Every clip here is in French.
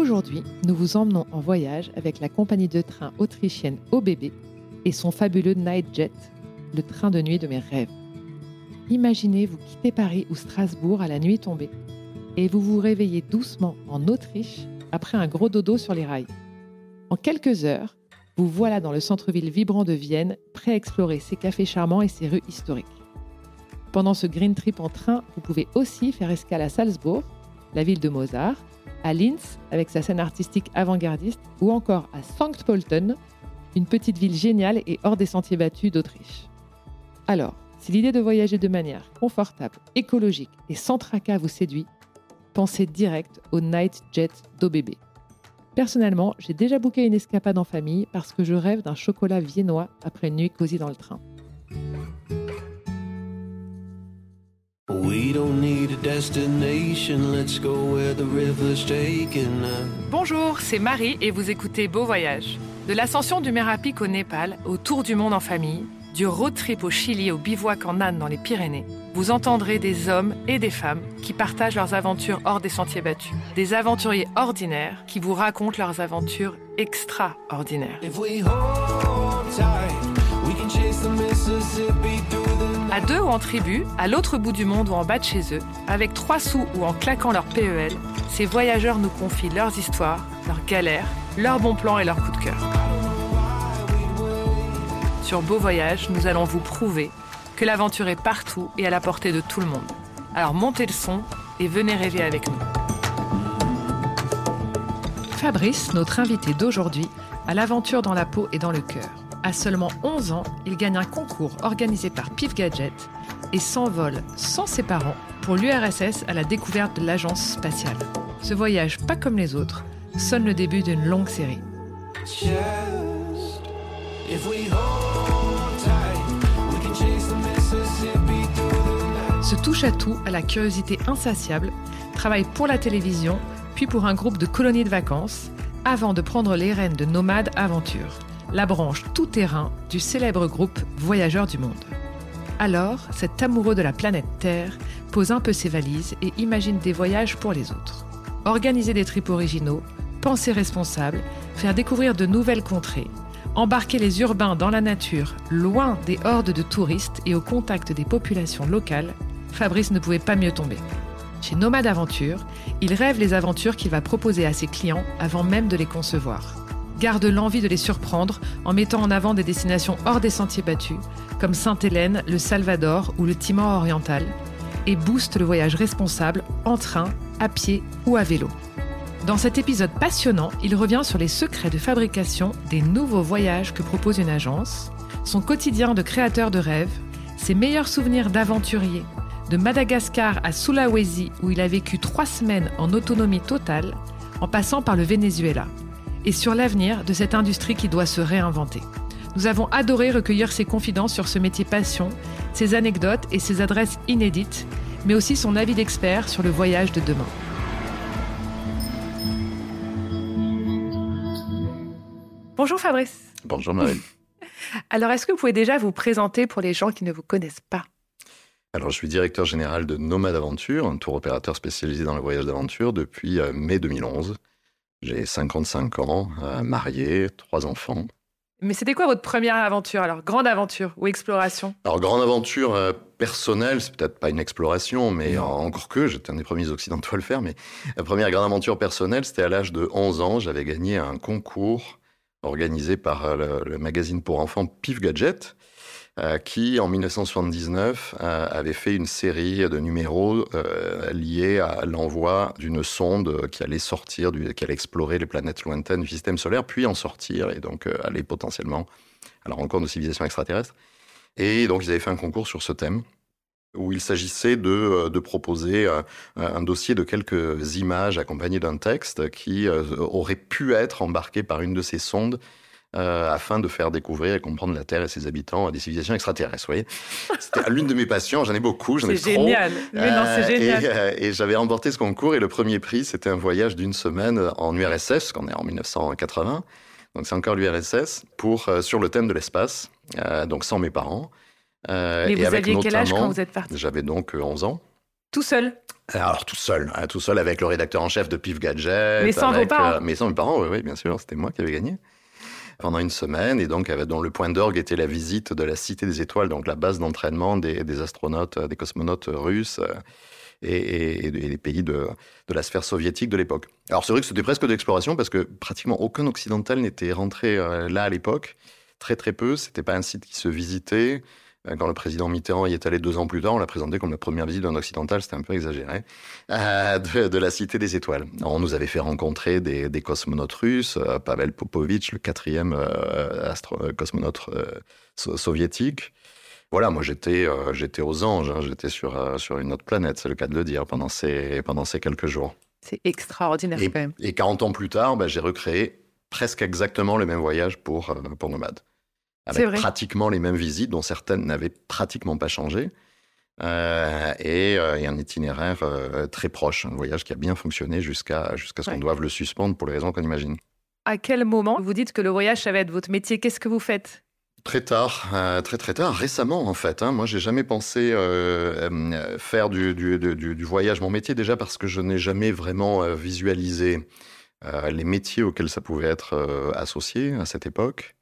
Aujourd'hui, nous vous emmenons en voyage avec la compagnie de train autrichienne OBB et son fabuleux Nightjet, le train de nuit de mes rêves. Imaginez vous quitter Paris ou Strasbourg à la nuit tombée et vous vous réveillez doucement en Autriche après un gros dodo sur les rails. En quelques heures, vous voilà dans le centre-ville vibrant de Vienne, prêt à explorer ses cafés charmants et ses rues historiques. Pendant ce green trip en train, vous pouvez aussi faire escale à Salzbourg, la ville de Mozart, à Linz avec sa scène artistique avant-gardiste ou encore à Sankt Pölten, une petite ville géniale et hors des sentiers battus d'Autriche. Alors, si l'idée de voyager de manière confortable, écologique et sans tracas vous séduit, pensez direct au Night Jet d'OBB. Personnellement, j'ai déjà booké une escapade en famille parce que je rêve d'un chocolat viennois après une nuit cosy dans le train. Bonjour, c'est Marie et vous écoutez Beau Voyage. De l'ascension du Mérapic au Népal, au tour du monde en famille, du road trip au Chili au bivouac en Inde dans les Pyrénées, vous entendrez des hommes et des femmes qui partagent leurs aventures hors des sentiers battus. Des aventuriers ordinaires qui vous racontent leurs aventures extraordinaires. À deux ou en tribu, à l'autre bout du monde ou en bas de chez eux, avec trois sous ou en claquant leur PEL, ces voyageurs nous confient leurs histoires, leurs galères, leurs bons plans et leurs coups de cœur. Sur Beau Voyage, nous allons vous prouver que l'aventure est partout et à la portée de tout le monde. Alors montez le son et venez rêver avec nous. Fabrice, notre invité d'aujourd'hui, a l'aventure dans la peau et dans le cœur. À seulement 11 ans, il gagne un concours organisé par Pif Gadget et s'envole sans ses parents pour l'URSS à la découverte de l'agence spatiale. Ce voyage, pas comme les autres, sonne le début d'une longue série. Ce touche-à-tout à la curiosité insatiable travaille pour la télévision, puis pour un groupe de colonies de vacances, avant de prendre les rênes de Nomade Aventure la branche tout-terrain du célèbre groupe Voyageurs du Monde. Alors, cet amoureux de la planète Terre pose un peu ses valises et imagine des voyages pour les autres. Organiser des trips originaux, penser responsable, faire découvrir de nouvelles contrées, embarquer les urbains dans la nature, loin des hordes de touristes et au contact des populations locales, Fabrice ne pouvait pas mieux tomber. Chez Nomade Aventure, il rêve les aventures qu'il va proposer à ses clients avant même de les concevoir garde l'envie de les surprendre en mettant en avant des destinations hors des sentiers battus, comme Sainte-Hélène, le Salvador ou le Timor oriental, et booste le voyage responsable en train, à pied ou à vélo. Dans cet épisode passionnant, il revient sur les secrets de fabrication des nouveaux voyages que propose une agence, son quotidien de créateur de rêves, ses meilleurs souvenirs d'aventurier, de Madagascar à Sulawesi où il a vécu trois semaines en autonomie totale, en passant par le Venezuela et sur l'avenir de cette industrie qui doit se réinventer. Nous avons adoré recueillir ses confidences sur ce métier passion, ses anecdotes et ses adresses inédites, mais aussi son avis d'expert sur le voyage de demain. Bonjour Fabrice. Bonjour Marie. Alors, est-ce que vous pouvez déjà vous présenter pour les gens qui ne vous connaissent pas? Alors, je suis directeur général de Nomad Aventure, un tour opérateur spécialisé dans le voyage d'aventure depuis euh, mai 2011. J'ai 55 ans, euh, marié, trois enfants. Mais c'était quoi votre première aventure alors Grande aventure ou exploration? Alors, grande aventure euh, personnelle, c'est peut-être pas une exploration, mais encore que, j'étais un des premiers occidentaux à le faire, mais la première grande aventure personnelle, c'était à l'âge de 11 ans. J'avais gagné un concours organisé par euh, le, le magazine pour enfants Pif Gadget. Euh, qui, en 1979, euh, avait fait une série de numéros euh, liés à l'envoi d'une sonde qui allait sortir, qui allait explorer les planètes lointaines du système solaire, puis en sortir, et donc aller potentiellement à la rencontre de civilisations extraterrestres. Et donc, ils avaient fait un concours sur ce thème où il s'agissait de, de, proposer un dossier de quelques images accompagnées d'un texte qui aurait pu être embarqué par une de ces sondes euh, afin de faire découvrir et comprendre la Terre et ses habitants à des civilisations extraterrestres. Vous voyez C'était l'une de mes passions, j'en ai beaucoup, j'en ai trop. Génial. Mais non, c'est euh, génial. Euh, et, j'avais remporté ce concours et le premier prix, c'était un voyage d'une semaine en URSS, qu'on est en 1980. Donc c'est encore l'URSS, pour, sur le thème de l'espace, donc sans mes parents. Mais vous aviez quel âge quand vous êtes parti? J'avais donc 11 ans. Tout seul? Alors tout seul, hein, tout seul avec le rédacteur en chef de Pif Gadget. Mais sans avec, vos parents? euh, Mais sans mes parents, oui, oui bien sûr, c'était moi qui avais gagné. Pendant une semaine, et donc dont le point d'orgue était la visite de la Cité des Étoiles, donc la base d'entraînement des, astronautes, des cosmonautes russes euh, et, et, des pays de, de, la sphère soviétique de l'époque. Alors c'est vrai que c'était presque d'exploration parce que pratiquement aucun occidental n'était rentré euh, là à l'époque, très très peu, c'était pas un site qui se visitait. Euh, quand le président Mitterrand y est allé deux ans plus tard, on l'a présenté comme la première visite d'un occidental, c'était un peu exagéré, euh, de, de, la Cité des Étoiles. On nous avait fait rencontrer des, des cosmonautes russes, euh, Pavel Popovitch, le quatrième euh, cosmonaute soviétique. Voilà, moi j'étais j'étais aux anges, hein, j'étais sur, sur une autre planète, c'est le cas de le dire, pendant ces, pendant ces quelques jours. C'est extraordinaire et, quand même. Et 40 ans plus tard, bah, j'ai recréé presque exactement le même voyage pour, pour Nomade avec pratiquement les mêmes visites, dont certaines n'avaient pratiquement pas changé, euh, et, euh, et, un itinéraire euh, très proche, un voyage qui a bien fonctionné jusqu'à jusqu'à ce qu'on doive le suspendre pour les raisons qu'on imagine. À quel moment vous dites que le voyage, ça va être votre métier? Qu'est-ce que vous faites? Très tard, euh, très très tard, récemment en fait. Hein. Moi, j'ai jamais pensé euh, faire du, du, du, du, voyage mon métier déjà parce que je n'ai jamais vraiment visualisé les métiers auxquels ça pouvait être associé à cette époque.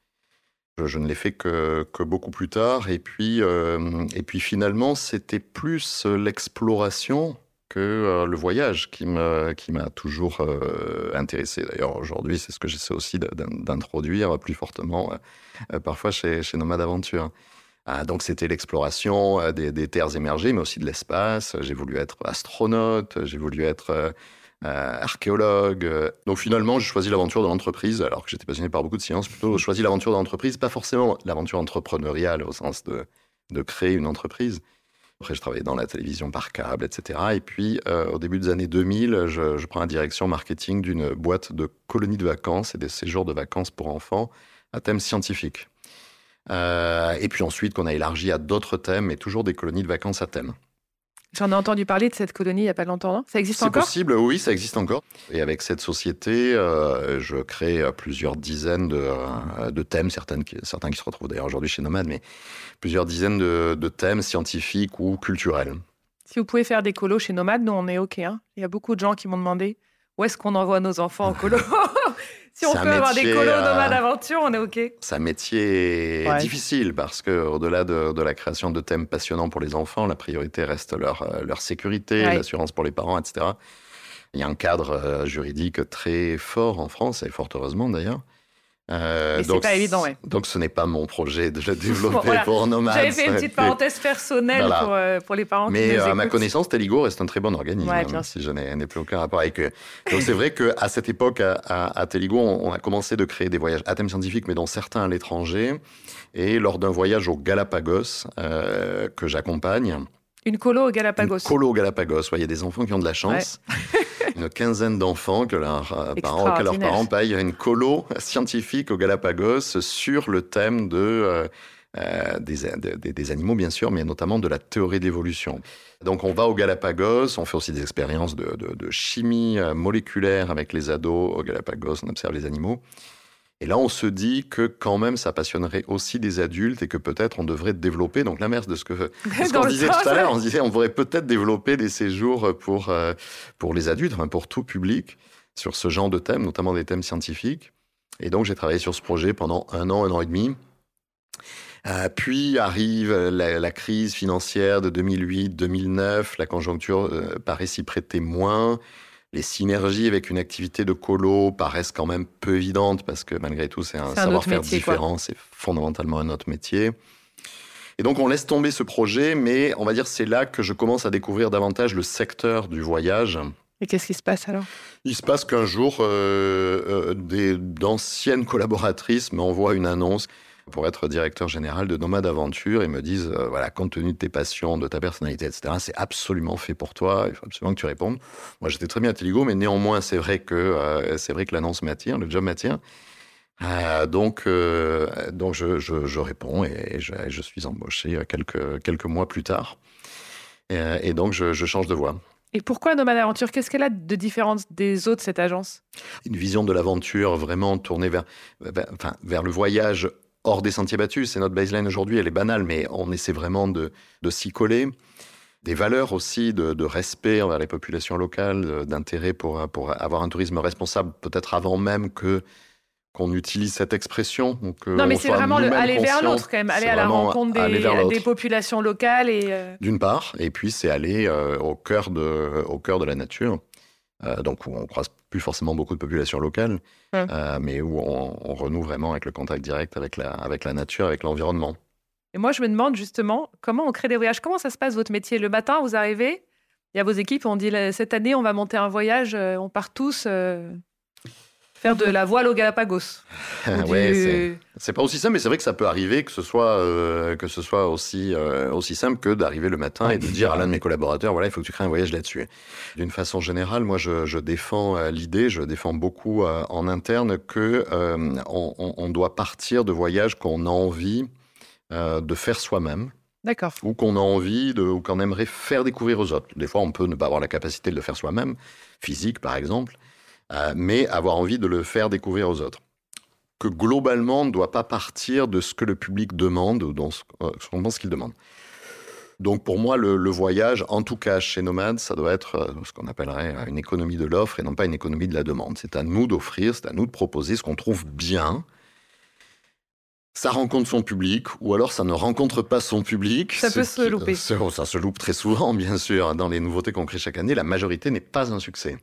Je ne l'ai fait que, beaucoup plus tard. Et puis, euh, finalement, c'était plus l'exploration que euh, le voyage qui m'a toujours euh, intéressé. D'ailleurs, aujourd'hui, c'est ce que j'essaie aussi d'introduire plus fortement, euh, parfois chez, chez Nomade Aventure. Ah, donc, c'était l'exploration des, terres émergées, mais aussi de l'espace. J'ai voulu être astronaute, j'ai voulu être euh, archéologue. Euh. Donc finalement, j'ai choisi l'aventure de l'entreprise, alors que j'étais passionné par beaucoup de sciences, plutôt choisi l'aventure de l'entreprise, pas forcément l'aventure entrepreneuriale au sens de, créer une entreprise. Après, je travaillais dans la télévision par câble, etc. Et puis, euh, au début des années 2000, je, prends la direction marketing d'une boîte de colonies de vacances et des séjours de vacances pour enfants à thème scientifique. Et puis ensuite, qu'on a élargi à d'autres thèmes, mais toujours des colonies de vacances à thème. J'en ai entendu parler de cette colonie il n'y a pas longtemps, non? Ça existe encore? C'est possible, oui, ça existe encore. Et avec cette société, euh, je crée euh, plusieurs dizaines de, euh, de thèmes, certaines certains qui se retrouvent d'ailleurs aujourd'hui chez Nomade, mais plusieurs dizaines de, de, thèmes scientifiques ou culturels. Si vous pouvez faire des colos chez Nomade, nous on est OK. Hein. Il y a beaucoup de gens qui m'ont demandé où est-ce qu'on envoie nos enfants en colo? Si on peut avoir des colos nomades aventure, on est OK. C'est un métier ouais. difficile parce qu'au-delà de, de, la création de thèmes passionnants pour les enfants, la priorité reste leur, euh, leur sécurité, ouais. l'assurance pour les parents, etc. Il y a un cadre euh, juridique très fort en France, et fort heureusement d'ailleurs. Euh, donc, pas évident, ouais. Donc, ce n'est pas mon projet de le développer bon, voilà. pour Nomades. J'avais fait une petite parenthèse personnelle voilà. pour, euh, pour, les parents Mais qui nous à ma connaissance, Teligo reste un très bon organisme, ouais, hein, si je n'ai plus aucun rapport avec eux. Donc, c'est vrai qu'à cette époque, à, à, à Teligo, on, on, a commencé de créer des voyages à thème scientifique, mais dont certains à l'étranger. Et lors d'un voyage au Galapagos, euh, que j'accompagne, une colo au Galapagos. Une colo au Galapagos. Il ouais, y a des enfants qui ont de la chance. Ouais. une quinzaine d'enfants que, leur, euh, parents, que leurs parents payent une colo scientifique au Galapagos sur le thème de, euh, euh, des, des, des, animaux, bien sûr, mais notamment de la théorie d'évolution. Donc on va au Galapagos, on fait aussi des expériences de, de, de chimie moléculaire avec les ados au Galapagos, on observe les animaux. Et là, on se dit que quand même, ça passionnerait aussi des adultes et que peut-être on devrait développer, donc l'inverse de ce que ce qu'on disait tout à l'heure, on se disait on pourrait peut-être développer des séjours pour, euh, pour les adultes, enfin pour tout public, sur ce genre de thèmes, notamment des thèmes scientifiques. Et donc, j'ai travaillé sur ce projet pendant un an, un an et demi. Euh, puis arrive la, la, crise financière de 2008-2009, la conjoncture euh, paraît s'y prêter moins les synergies avec une activité de colo paraissent quand même peu évidentes parce que malgré tout, c'est un, un savoir-faire différent, c'est fondamentalement un autre métier. Et donc, on laisse tomber ce projet, mais on va dire c'est là que je commence à découvrir davantage le secteur du voyage. Et qu'est-ce qui se passe alors? Il se passe qu'un jour, euh, euh, d'anciennes collaboratrices m'envoient une annonce pour être directeur général de Nomade Aventure et me disent euh, voilà, compte tenu de tes passions, de ta personnalité, etc., c'est absolument fait pour toi, il faut absolument que tu répondes. Moi, j'étais très bien à Téligo, mais néanmoins, c'est vrai que, euh, c'est vrai que l'annonce m'attire, le job m'attire. Euh, donc, donc je, je, je, réponds et je, je, suis embauché quelques, quelques mois plus tard. Et, et donc, je, change de voie. Et pourquoi Nomade Aventure? Qu'est-ce qu'elle a de différent des autres, cette agence? Une vision de l'aventure vraiment tournée vers, vers, enfin, vers le voyage hors des sentiers battus. C'est notre baseline aujourd'hui, elle est banale, mais on essaie vraiment de, de s'y coller. des valeurs aussi de, respect envers les populations locales, d'intérêt pour, pour avoir un tourisme responsable, peut-être avant même que qu'on utilise cette expression. non, mais c'est vraiment le, aller vers l'autre quand même, aller à la rencontre des, des populations locales. et. Euh, D'une part, et puis c'est aller euh, au, cœur de, au cœur de la nature. Euh, donc où on croise plus forcément beaucoup de populations locales, mais où on, on, renoue vraiment avec le contact direct avec la, avec la nature, avec l'environnement. Et moi, je me demande justement comment on crée des voyages. Comment ça se passe votre métier? Le matin, vous arrivez, il y a vos équipes, on dit cette année, on va monter un voyage, on part tous faire de la voile au Galapagos. ouais, c'est pas aussi simple, mais c'est vrai que ça peut arriver que ce soit, euh, que ce soit aussi, euh, aussi simple que d'arriver le matin et de dire à l'un de mes collaborateurs, voilà, il faut que tu crées un voyage là-dessus. D'une façon générale, moi, je, je défends euh, l'idée, je défends beaucoup en interne que on, on, doit partir de voyages qu'on a envie de faire soi-même. D'accord. Ou qu'on a envie de, ou qu'on aimerait faire découvrir aux autres. Des fois, on peut ne pas avoir la capacité de le faire soi-même, physique par exemple. Euh, mais avoir envie de le faire découvrir aux autres. Que globalement, on ne doit pas partir de ce que le public demande ou dans ce, euh, qu'on pense qu'il demande. Donc pour moi, le, voyage, en tout cas chez Nomad, ça doit être euh, ce qu'on appellerait une économie de l'offre et non pas une économie de la demande. C'est à nous d'offrir, c'est à nous de proposer ce qu'on trouve bien. Ça rencontre son public, ou alors ça ne rencontre pas son public. Ça peut se louper. ça se loupe très souvent, bien sûr. Dans les nouveautés qu'on crée chaque année, la majorité n'est pas un succès.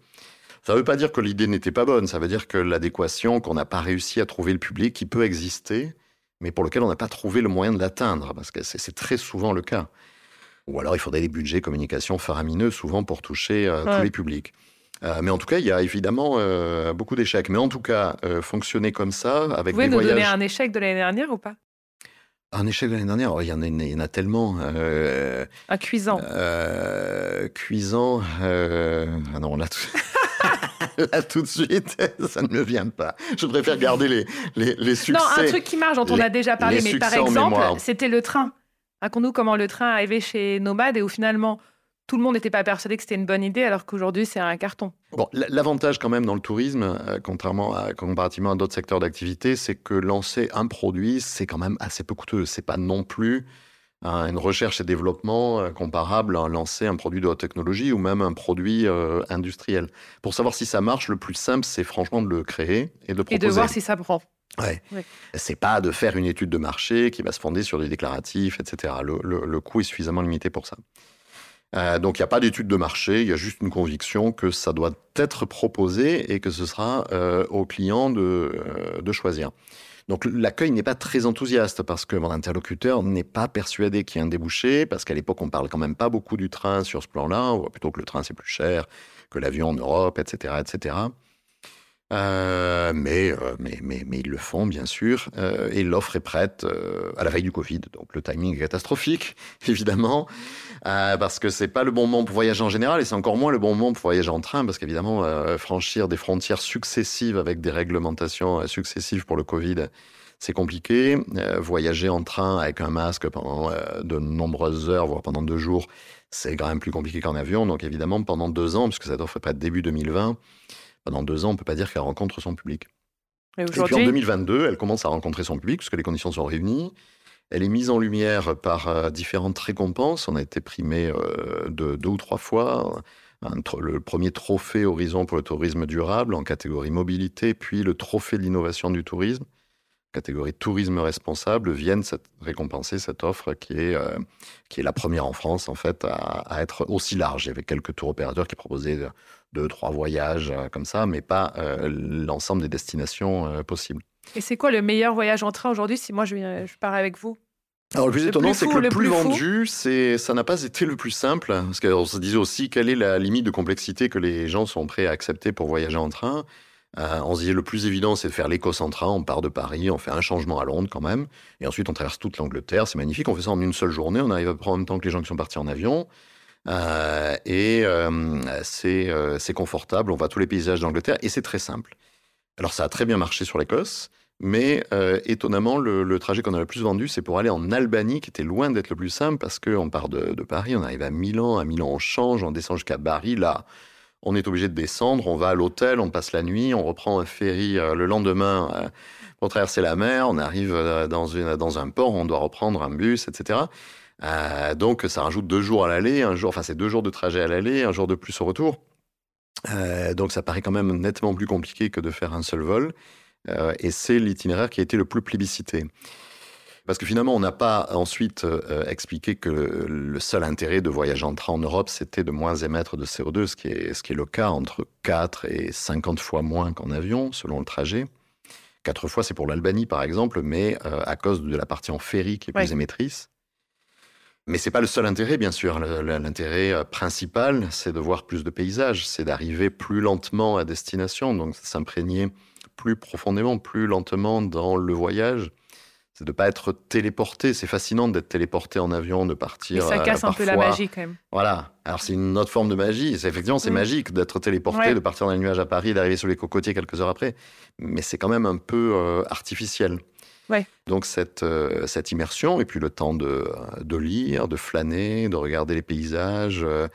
Ça ne veut pas dire que l'idée n'était pas bonne, ça veut dire que l'adéquation, qu'on n'a pas réussi à trouver le public, qui peut exister, mais pour lequel on n'a pas trouvé le moyen de l'atteindre, parce que c'est très souvent le cas. Ou alors il faudrait des budgets communication faramineux, souvent pour toucher euh, tous les publics. Euh, mais en tout cas, il y a évidemment euh, beaucoup d'échecs. Mais en tout cas, fonctionner comme ça, avec Vous pouvez nous donner un échec de l'année dernière ou pas? Un échec de l'année dernière, oh, il, y en a, il y en a tellement. un cuisant. cuisant. ah non, on a tout. là tout de suite, ça ne me vient pas. Je préfère garder les, les, les succès. Non, un truc qui marche, dont on a déjà parlé, mais par exemple, c'était le train. Raconte-nous comment le train arrivé chez Nomade et où finalement tout le monde n'était pas persuadé que c'était une bonne idée, alors qu'aujourd'hui c'est un carton. Bon, l'avantage quand même dans le tourisme, euh, contrairement à, comparativement à d'autres secteurs d'activité, c'est que lancer un produit, c'est quand même assez peu coûteux. C'est pas non plus une recherche et développement euh, comparable à lancer un produit de haute technologie ou même un produit euh, industriel. Pour savoir si ça marche, le plus simple, c'est franchement de le créer et de proposer. Et de voir si ça prend. Ouais. C'est pas de faire une étude de marché qui va se fonder sur des déclaratifs, etc. Le, coût est suffisamment limité pour ça. Euh, donc il n'y a pas d'étude de marché, il y a juste une conviction que ça doit être proposé et que ce sera au client de, de choisir. Donc l'accueil n'est pas très enthousiaste parce que mon interlocuteur n'est pas persuadé qu'il y ait un débouché, parce qu'à l'époque on parle quand même pas beaucoup du train sur ce plan-là, ou plutôt que le train c'est plus cher que l'avion en Europe, etc. Euh, mais, euh, mais, mais, mais, ils le font, bien sûr. Euh, et l'offre est prête à la veille du Covid. Donc le timing est catastrophique, évidemment, parce que c'est pas le bon moment pour voyager en général, et c'est encore moins le bon moment pour voyager en train, parce qu'évidemment, franchir des frontières successives avec des réglementations successives pour le Covid, c'est compliqué. voyager en train avec un masque pendant de nombreuses heures, voire pendant deux jours, c'est quand même plus compliqué qu'en avion. Donc évidemment, pendant deux ans, puisque cette offre est prête début 2020, pendant deux ans, on ne peut pas dire qu'elle rencontre son public. Et, puis en 2022, elle commence à rencontrer son public, puisque les conditions sont réunies. Elle est mise en lumière par euh, différentes récompenses. On a été primé euh, de deux ou trois fois. le premier trophée Horizon pour le tourisme durable en catégorie mobilité, puis le trophée de l'innovation du tourisme, catégorie tourisme responsable, viennent récompenser cette offre qui est, euh, qui est la première en France, en fait, à, à, être aussi large. Il y avait quelques tours opérateurs qui proposaient deux, trois voyages euh, comme ça, mais pas euh, l'ensemble des destinations euh, possibles. Et c'est quoi le meilleur voyage en train aujourd'hui si moi je, je pars avec vous? Alors, le plus étonnant, c'est que le, plus, vendu, c'est ça n'a pas été le plus simple. Parce qu'on se disait aussi quelle est la limite de complexité que les gens sont prêts à accepter pour voyager en train. On se disait le plus évident, c'est de faire l'Écosse en train. On part de Paris, on fait un changement à Londres quand même. Et ensuite, on traverse toute l'Angleterre. C'est magnifique. On fait ça en une seule journée. On arrive à prendre en même temps que les gens qui sont partis en avion. Euh, et euh, euh, c'est confortable, on voit tous les paysages d'Angleterre et c'est très simple. Alors ça a très bien marché sur l'Écosse, mais étonnamment, le, trajet qu'on a le plus vendu, c'est pour aller en Albanie, qui était loin d'être le plus simple, parce qu'on part de, Paris, on arrive à Milan, à Milan on change, on descend jusqu'à Bari, là on est obligé de descendre, on va à l'hôtel, on passe la nuit, on reprend un ferry le lendemain pour traverser la mer, on arrive dans, une, dans un port, on doit reprendre un bus, etc. Euh, donc ça rajoute deux jours à l'aller, un jour, enfin c'est deux jours de trajet à l'aller, un jour de plus au retour. Euh, donc ça paraît quand même nettement plus compliqué que de faire un seul vol. Euh, et c'est l'itinéraire qui a été le plus plébiscité. Parce que finalement, on n'a pas ensuite expliqué que le seul intérêt de voyager en train en Europe, c'était de moins émettre de CO2, ce qui, est, ce qui est le cas entre 4 et 50 fois moins qu'en avion, selon le trajet. Quatre fois, c'est pour l'Albanie, par exemple, mais à cause de la partie en ferry qui est plus émettrice. Mais c'est pas le seul intérêt, bien sûr. L'intérêt euh, principal, c'est de voir plus de paysages, c'est d'arriver plus lentement à destination, donc s'imprégner plus profondément, plus lentement dans le voyage. C'est de ne pas être téléporté. C'est fascinant d'être téléporté en avion, de partir. Mais ça casse un peu la magie quand même. Voilà. Alors c'est une autre forme de magie. Effectivement, c'est mm. magique d'être téléporté, de partir dans les nuages à Paris, d'arriver sur les cocotiers quelques heures après. Mais c'est quand même un peu euh, artificiel. Donc cette, euh, cette immersion, et puis le temps de, de, lire, de flâner, de regarder les paysages, euh,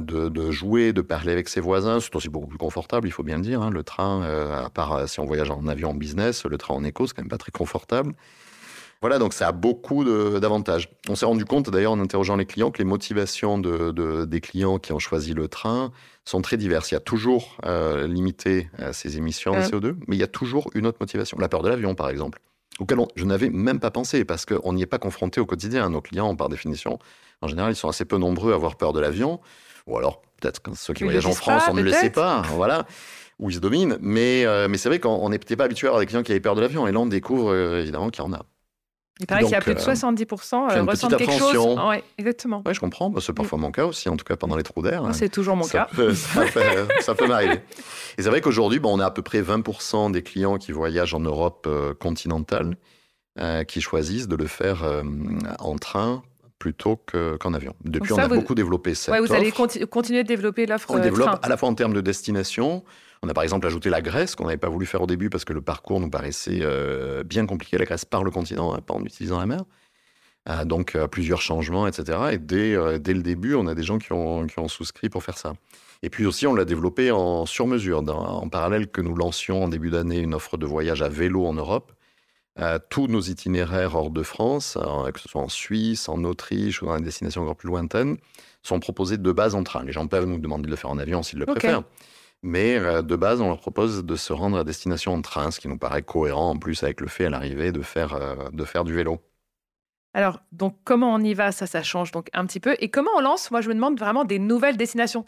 de, de, jouer, de parler avec ses voisins, c'est aussi beaucoup plus confortable, il faut bien le dire. Hein. Le train, euh, à part si on voyage en avion en business, le train en éco, c'est quand même pas très confortable. Voilà, donc ça a beaucoup d'avantages. On s'est rendu compte, d'ailleurs, en interrogeant les clients, que les motivations de, des clients qui ont choisi le train sont très diverses. Il y a toujours limité ces émissions de CO2, mais il y a toujours une autre motivation. La peur de l'avion, par exemple auquel je n'avais même pas pensé, parce qu'on n'y est pas confronté au quotidien. Nos clients, par définition, en général, ils sont assez peu nombreux à avoir peur de l'avion, ou alors peut-être ceux qui voyagent en France, on ne le sait pas, voilà, où ils se dominent. Mais, euh, mais c'est vrai qu'on n'était pas habitué à avoir des clients qui avaient peur de l'avion, et là on découvre euh, évidemment qu'il y en a. Il paraît qu'il y a plus de 70% euh, ressentent quelque chose. Ouais, exactement. Oui, je comprends. Bah, c'est parfois mon cas aussi, en tout cas pendant les trous d'air. C'est toujours mon ça cas. Peut, ça, peut, m'arriver. Et c'est vrai qu'aujourd'hui, bon, on a à peu près 20% des clients qui voyagent en Europe euh, continentale euh, qui choisissent de le faire euh, en train plutôt qu'en avion. Depuis, on a beaucoup développé cette ouais, vous allez continuer de développer l'offre On développe à la fois en termes de destination, on a par exemple ajouté la Grèce, qu'on n'avait pas voulu faire au début parce que le parcours nous paraissait euh, bien compliqué. La Grèce par le continent, hein, pas en utilisant la mer. Euh, donc euh, plusieurs changements, etc. Et dès, dès le début, on a des gens qui ont, qui ont souscrit pour faire ça. Et puis aussi, on l'a développé en sur-mesure. En parallèle que nous lancions en début d'année une offre de voyage à vélo en Europe, tous nos itinéraires hors de France, que ce soit en Suisse, en Autriche ou dans des destinations encore plus lointaines, sont proposés de base en train. Les gens peuvent nous demander de le faire en avion s'ils le préfèrent. Mais euh, de base, on leur propose de se rendre à destination en train, ce qui nous paraît cohérent en plus avec le fait à l'arrivée de faire, euh, de faire du vélo. Alors, donc, comment on y va? Ça, ça change donc un petit peu. Et comment on lance? Moi, je me demande vraiment des nouvelles destinations.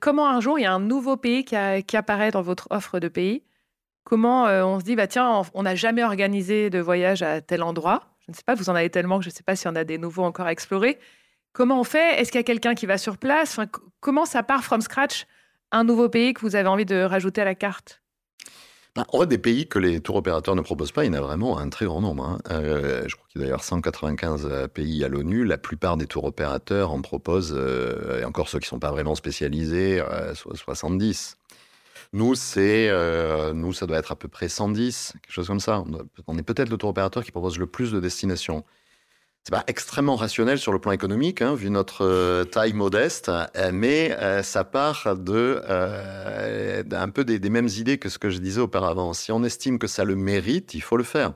comment un jour, il y a un nouveau pays qui, apparaît dans votre offre de pays? Comment euh, on se dit, bah, tiens, on n'a jamais organisé de voyage à tel endroit Je ne sais pas, vous en avez tellement que je ne sais pas s'il y en a des nouveaux encore à explorer. Comment on fait? Est-ce qu'il y a quelqu'un qui va sur place? Comment ça part from scratch un nouveau pays que vous avez envie de rajouter à la carte? Ben, on voit des pays que les tours opérateurs ne proposent pas. Il y en a vraiment un très grand nombre. Hein. Euh, je crois qu'il y a d'ailleurs 195 euh, pays à l'ONU. La plupart des tours opérateurs en proposent, euh, et encore ceux qui ne sont pas vraiment spécialisés, 70. Nous, c'est, nous, ça doit être à peu près 110, quelque chose comme ça. On est peut-être le tour opérateur qui propose le plus de destinations c'est pas extrêmement rationnel sur le plan économique, hein, vu notre euh, taille modeste, euh, mais euh, ça part de un peu des, mêmes idées que ce que je disais auparavant. Si on estime que ça le mérite, il faut le faire.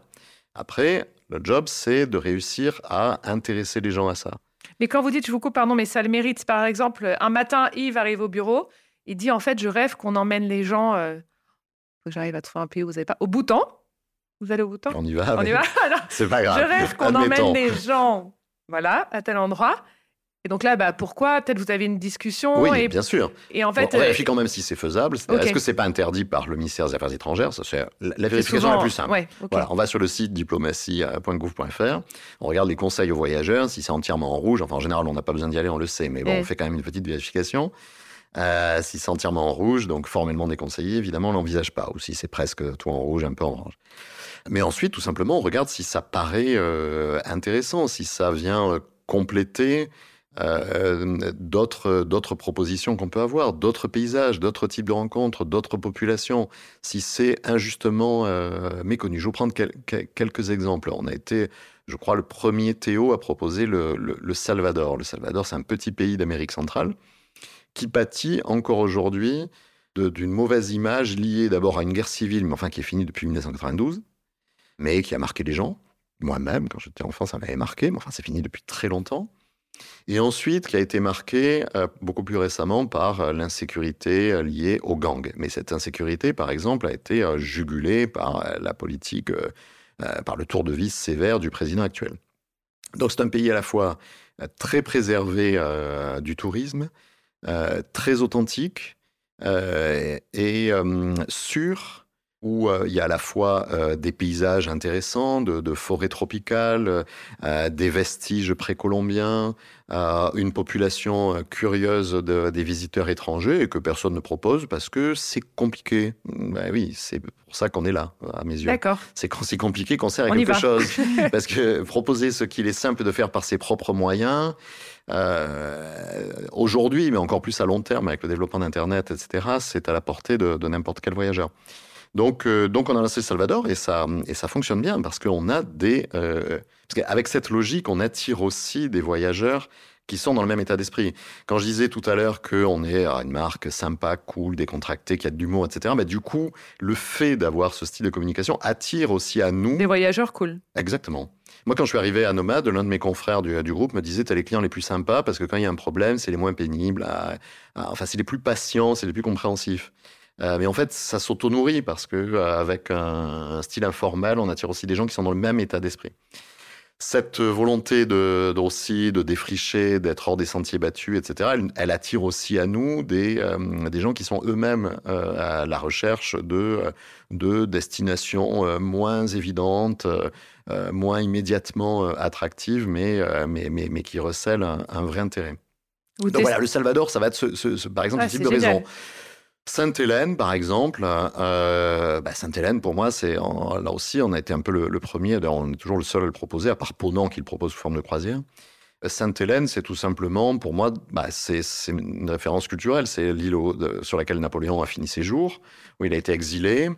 Après, le job, c'est de réussir à intéresser les gens à ça. Mais quand vous dites, je vous coupe, pardon, mais ça le mérite, par exemple, un matin, Yves arrive au bureau, il dit, en fait, je rêve qu'on emmène les gens, faut que j'arrive à trouver un pays où vous n'avez pas, au Bhoutan, vous allez au bout On y va. On y va? C'est pas grave. Je rêve qu'on emmène les gens, voilà, à tel endroit. Et donc là, bah, pourquoi? Peut-être vous avez une discussion. Oui, et... bien sûr. Et en fait, on vérifie quand même si c'est faisable. Est-ce que c'est pas interdit par le ministère des Affaires étrangères? Ça, c'est la vérification la plus simple. voilà, on va sur le site diplomatie.gouv.fr. On regarde les conseils aux voyageurs. Si c'est entièrement en rouge, enfin en général, on n'a pas besoin d'y aller, on le sait, mais bon, on fait quand même une petite vérification. Euh, si c'est entièrement en rouge, donc formellement déconseillé, évidemment, on l'envisage pas. Ou si c'est presque tout en rouge, un peu en orange. Mais ensuite, tout simplement, on regarde si ça paraît euh, intéressant, si ça vient euh, compléter d'autres propositions qu'on peut avoir, d'autres paysages, d'autres types de rencontres, d'autres populations, si c'est injustement méconnu. Je vais vous prendre quelques exemples. On a été, je crois, le premier Théo à proposer le Salvador. Le Salvador, c'est un petit pays d'Amérique centrale qui pâtit encore aujourd'hui d'une mauvaise image liée d'abord à une guerre civile, mais enfin qui est finie depuis 1992, mais qui a marqué les gens. moi-même, quand j'étais enfant, ça m'avait marqué, mais enfin, c'est fini depuis très longtemps. Et ensuite, qui a été marqué euh, beaucoup plus récemment par euh, l'insécurité euh, liée aux gangs. Mais cette insécurité, par exemple, a été jugulée par la politique, par le tour de vis sévère du président actuel. Donc c'est un pays à la fois très préservé du tourisme, très authentique et sûr où euh, il y a à la fois euh, des paysages intéressants, de, forêts tropicales, euh, des vestiges précolombiens, une population curieuse des visiteurs étrangers et que personne ne propose parce que c'est compliqué. Ben oui, c'est pour ça qu'on est là, à mes yeux. D'accord. C'est quand c'est compliqué qu'on sert à quelque chose. parce que proposer ce qu'il est simple de faire par ses propres moyens, aujourd'hui, mais encore plus à long terme avec le développement d'Internet, etc., c'est à la portée de, de n'importe quel voyageur. Donc, euh, donc on a lancé Salvador et ça, et ça fonctionne bien parce qu'on a des. Euh, parce qu'avec cette logique, on attire aussi des voyageurs qui sont dans le même état d'esprit. Quand je disais tout à l'heure qu'on est une marque sympa, cool, décontractée, qui a de l'humour, etc., bah, du coup, le fait d'avoir ce style de communication attire aussi à nous... Des voyageurs cool. Exactement. Moi, quand je suis arrivé à Nomade, l'un de mes confrères du, du groupe me disait T'as les clients les plus sympas parce que quand il y a un problème, c'est les moins pénibles. enfin, c'est les plus patients, c'est les plus compréhensifs. Euh, mais en fait, ça s'auto-nourrit parce que euh, avec un, style informel, on attire aussi des gens qui sont dans le même état d'esprit. Cette volonté de, aussi de défricher, d'être hors des sentiers battus, etc., elle, attire aussi à nous des, euh, des gens qui sont eux-mêmes à la recherche de, de destinations moins évidentes, moins immédiatement attractives, mais, mais, mais, mais, qui recèlent un, vrai intérêt. Donc voilà, le Salvador, ça va être ce, par exemple ce type de raison. Sainte-Hélène, par exemple, euh, bah, Sainte-Hélène, pour moi, c'est là aussi, on a été un peu le, premier. On est toujours le seul à le proposer, à part Ponant qui le propose sous forme de croisière. Sainte-Hélène, c'est tout simplement, pour moi, bah, c'est une référence culturelle. C'est l'île sur laquelle Napoléon a fini ses jours, où il a été exilé.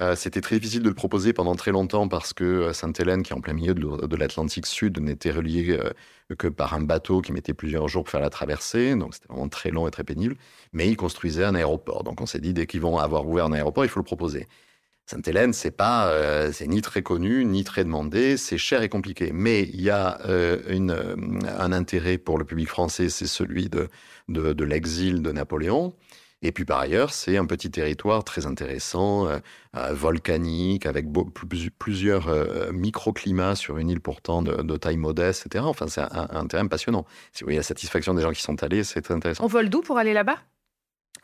Euh, c'était très difficile de le proposer pendant très longtemps parce que euh, Sainte-Hélène, qui est en plein milieu de, l'Atlantique Sud, n'était reliée euh, que par un bateau qui mettait plusieurs jours pour faire la traversée. Donc c'était vraiment très long et très pénible. Mais ils construisaient un aéroport. Donc on s'est dit, dès qu'ils vont avoir ouvert un aéroport, il faut le proposer. Sainte-Hélène, c'est pas, c'est ni très connu, ni très demandé, c'est cher et compliqué. Mais il y a un intérêt pour le public français, c'est celui de, de l'exil de Napoléon. Et puis par ailleurs, c'est un petit territoire très intéressant, euh, euh, volcanique, avec plusieurs euh, microclimats sur une île pourtant de, taille modeste, etc. Enfin, c'est un, terrain passionnant. Si vous voyez la satisfaction des gens qui sont allés, c'est très intéressant. On vole d'où pour aller là-bas?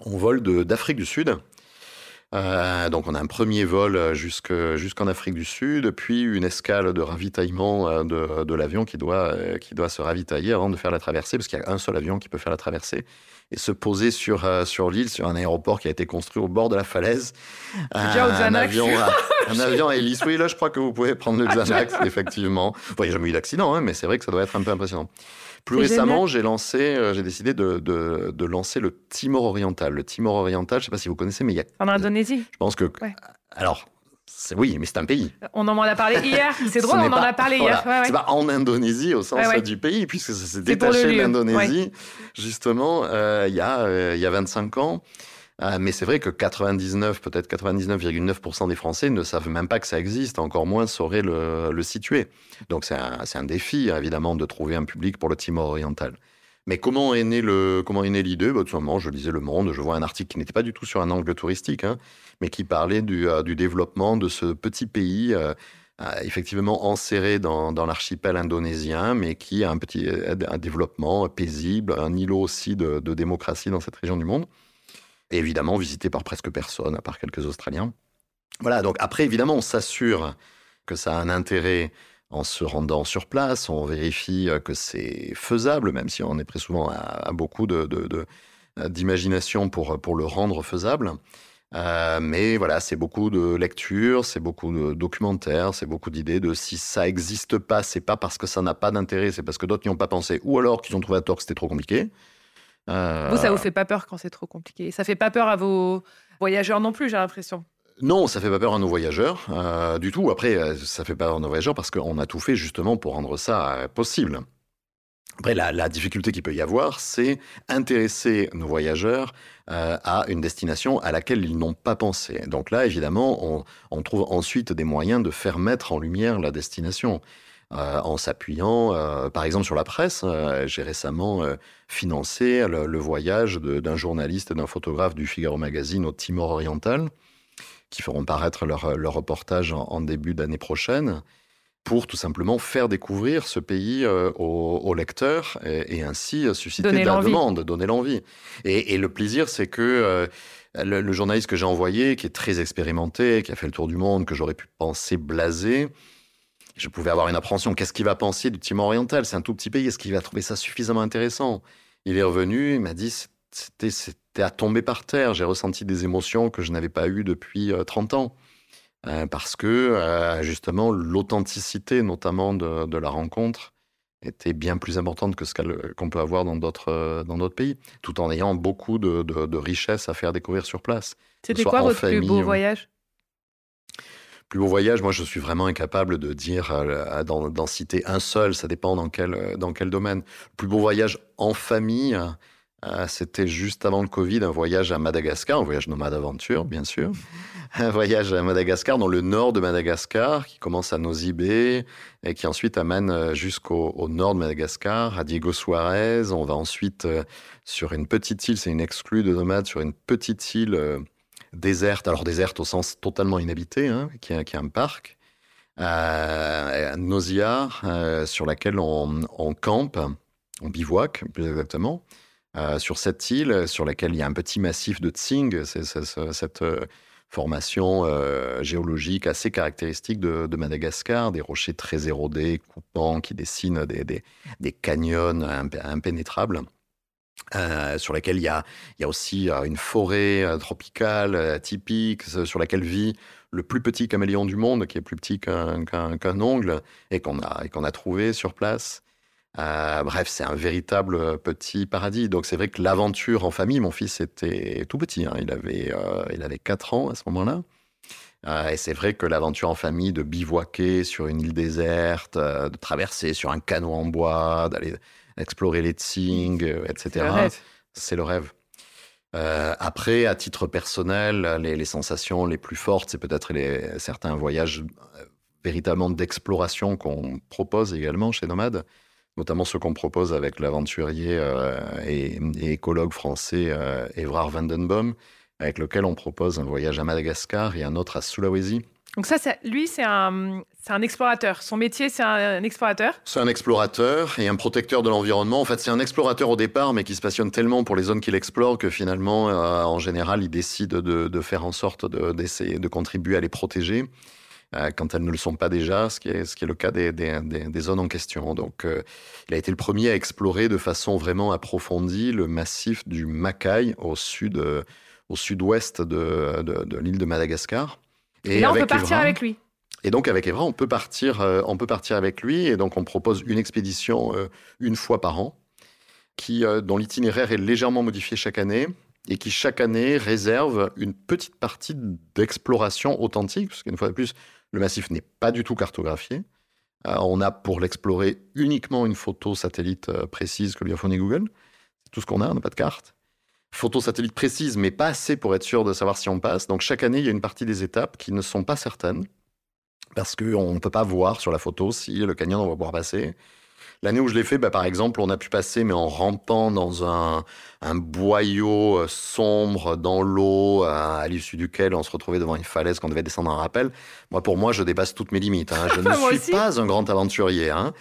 On vole d'Afrique du Sud. donc on a un premier vol jusqu'en Afrique du Sud, puis une escale de ravitaillement de, de l'avion qui doit, qui doit se ravitailler avant de faire la traversée, parce qu'il y a un seul avion qui peut faire la traversée et se poser sur, euh, sur l'île, sur un aéroport qui a été construit au bord de la falaise. un, avion, un avion à hélice. Oui, là, je crois que vous pouvez prendre le Xanax, effectivement. il n'y a jamais eu d'accident, hein, mais c'est vrai que ça doit être un peu impressionnant. Plus récemment, j'ai lancé, euh, j'ai décidé de, de, de, lancer le Timor oriental. Le Timor oriental, je ne sais pas si vous connaissez, mais il y a. En Indonésie. Je pense que. Alors, oui, mais c'est un pays. On en a parlé hier. C'est drôle, on en a parlé hier. C'est pas en Indonésie au sens du pays, puisque ça s'est détaché de l'Indonésie, justement, euh, il, y a, euh, y a 25 ans. Euh, mais c'est vrai que 99, peut-être 99,9% des Français ne savent même pas que ça existe, encore moins sauraient le, le situer. Donc c'est un, un, défi, évidemment, de trouver un public pour le Timor oriental. Mais comment est né le comment est né l'idée? Bah, Tout simplement, je lisais Le Monde, je vois un article qui n'était pas du tout sur un angle touristique, hein, mais qui parlait du, euh, du, développement de ce petit pays. Euh, euh, effectivement enserré dans, l'archipel indonésien, mais qui a un petit un développement paisible, un îlot aussi de, de, démocratie dans cette région du monde, et évidemment visité par presque personne, à part quelques Australiens. Voilà, donc après, évidemment, on s'assure que ça a un intérêt en se rendant sur place, on vérifie que c'est faisable, même si on est très souvent à, beaucoup d'imagination de, pour, pour le rendre faisable. Euh, mais voilà, c'est beaucoup de lectures, c'est beaucoup de documentaires, c'est beaucoup d'idées de si ça n'existe pas, c'est pas parce que ça n'a pas d'intérêt, c'est parce que d'autres n'y ont pas pensé, ou alors qu'ils ont trouvé à tort que c'était trop compliqué. Euh... Vous, ça vous fait pas peur quand c'est trop compliqué? Ça fait pas peur à vos voyageurs non plus, j'ai l'impression. Non, ça fait pas peur à nos voyageurs euh, du tout. Après, ça fait pas peur à nos voyageurs parce qu'on a tout fait justement pour rendre ça possible. La, difficulté qu'il peut y avoir, c'est intéresser nos voyageurs euh, à une destination à laquelle ils n'ont pas pensé. Donc là, évidemment, on, trouve ensuite des moyens de faire mettre en lumière la destination. Euh, en s'appuyant, euh, par exemple, sur la presse. J'ai récemment financé le, voyage d'un journaliste et d'un photographe du Figaro Magazine au Timor oriental, qui feront paraître leur, reportage en début d'année prochaine pour tout simplement faire découvrir ce pays euh, aux, lecteurs et, ainsi euh, susciter de la demande, donner l'envie. Et, le plaisir, c'est que euh, le, journaliste que j'ai envoyé, qui est très expérimenté, qui a fait le tour du monde, que j'aurais pu penser blasé, je pouvais avoir une appréhension. Qu'est-ce qu'il va penser du Timor oriental? C'est un tout petit pays. Est-ce qu'il va trouver ça suffisamment intéressant? Il est revenu, il m'a dit c'était à tomber par terre. J'ai ressenti des émotions que je n'avais pas eues depuis 30 ans. Euh, parce que euh, justement l'authenticité notamment de, la rencontre était bien plus importante que ce qu'on peut avoir dans d'autres euh, dans d'autres pays, tout en ayant beaucoup de, de, richesses à faire découvrir sur place. C'était quoi votre plus beau voyage? Plus beau voyage, moi je suis vraiment incapable de dire d'en citer un seul, ça dépend dans quel, dans quel domaine. plus beau voyage en famille, ah, c'était juste avant le Covid, un voyage à Madagascar, un voyage nomade aventure, bien sûr. Un voyage à Madagascar, dans le nord de Madagascar, qui commence à Nosy et qui ensuite amène euh, jusqu'au nord de Madagascar, à Diego Suarez. On va ensuite euh, sur une petite île, c'est une exclue de nomade, sur une petite île euh, déserte, alors déserte au sens totalement inhabité, hein, qui, est, un parc, à Noziar, sur laquelle on, on campe, on bivouac plus exactement. Euh, sur cette île, sur laquelle il y a un petit massif de Tsing, cette euh, formation euh, géologique assez caractéristique de, Madagascar, des rochers très érodés, coupants, qui dessinent des, canyons impénétrables. sur laquelle il y, a, aussi une forêt tropicale typique, sur laquelle vit le plus petit caméléon du monde, qui est plus petit qu'un ongle, et qu'on a, a trouvé sur place. Euh, bref, c'est un véritable euh, petit paradis. Donc c'est vrai que l'aventure en famille, mon fils était tout petit, hein. il, avait, euh, il avait 4 ans à ce moment-là. et c'est vrai que l'aventure en famille, de bivouaquer sur une île déserte, de traverser sur un canot en bois, d'aller explorer les Tsing, etc., c'est le rêve. après, à titre personnel, les, sensations les plus fortes, c'est peut-être certains voyages véritablement d'exploration qu'on propose également chez Nomade notamment ce qu'on propose avec l'aventurier euh, et, écologue français euh, Evrard Vandenboom, avec lequel on propose un voyage à Madagascar et un autre à Sulawesi. Donc ça, lui, c'est un, un, explorateur. Son métier, c'est un, explorateur? C'est un explorateur et un protecteur de l'environnement. En fait, c'est un explorateur au départ, mais qui se passionne tellement pour les zones qu'il explore que finalement, euh, en général, il décide de, de faire en sorte d'essayer de contribuer à les protéger. Euh, quand elles ne le sont pas déjà, ce qui est, ce qui est le cas des, des, des, zones en question. Donc, euh, il a été le premier à explorer de façon vraiment approfondie le massif du Macaï au sud, euh, au sud-ouest de, de, l'île de Madagascar. Et, là, on peut partir avec lui. Et donc avec Evra, on peut partir, on peut partir avec lui. Et donc on propose une expédition une fois par an, qui, dont l'itinéraire est légèrement modifié chaque année et qui chaque année réserve une petite partie d'exploration authentique, parce qu'une fois de plus, le massif n'est pas du tout cartographié. Euh, on a pour l'explorer uniquement une photo satellite euh, précise que lui a fourni Google. C'est tout ce qu'on a, on n'a pas de carte. Photo satellite précise, mais pas assez pour être sûr de savoir si on passe. Donc chaque année, il y a une partie des étapes qui ne sont pas certaines, parce qu'on ne peut pas voir sur la photo si le canyon on va pouvoir passer. L'année où je l'ai fait, bah, par exemple, on a pu passer, mais en rampant dans un, boyau euh, sombre dans l'eau, à, l'issue duquel on se retrouvait devant une falaise qu'on devait descendre en rappel. Moi, pour moi, je dépasse toutes mes limites. Hein. Je ne suis pas un grand aventurier. Hein.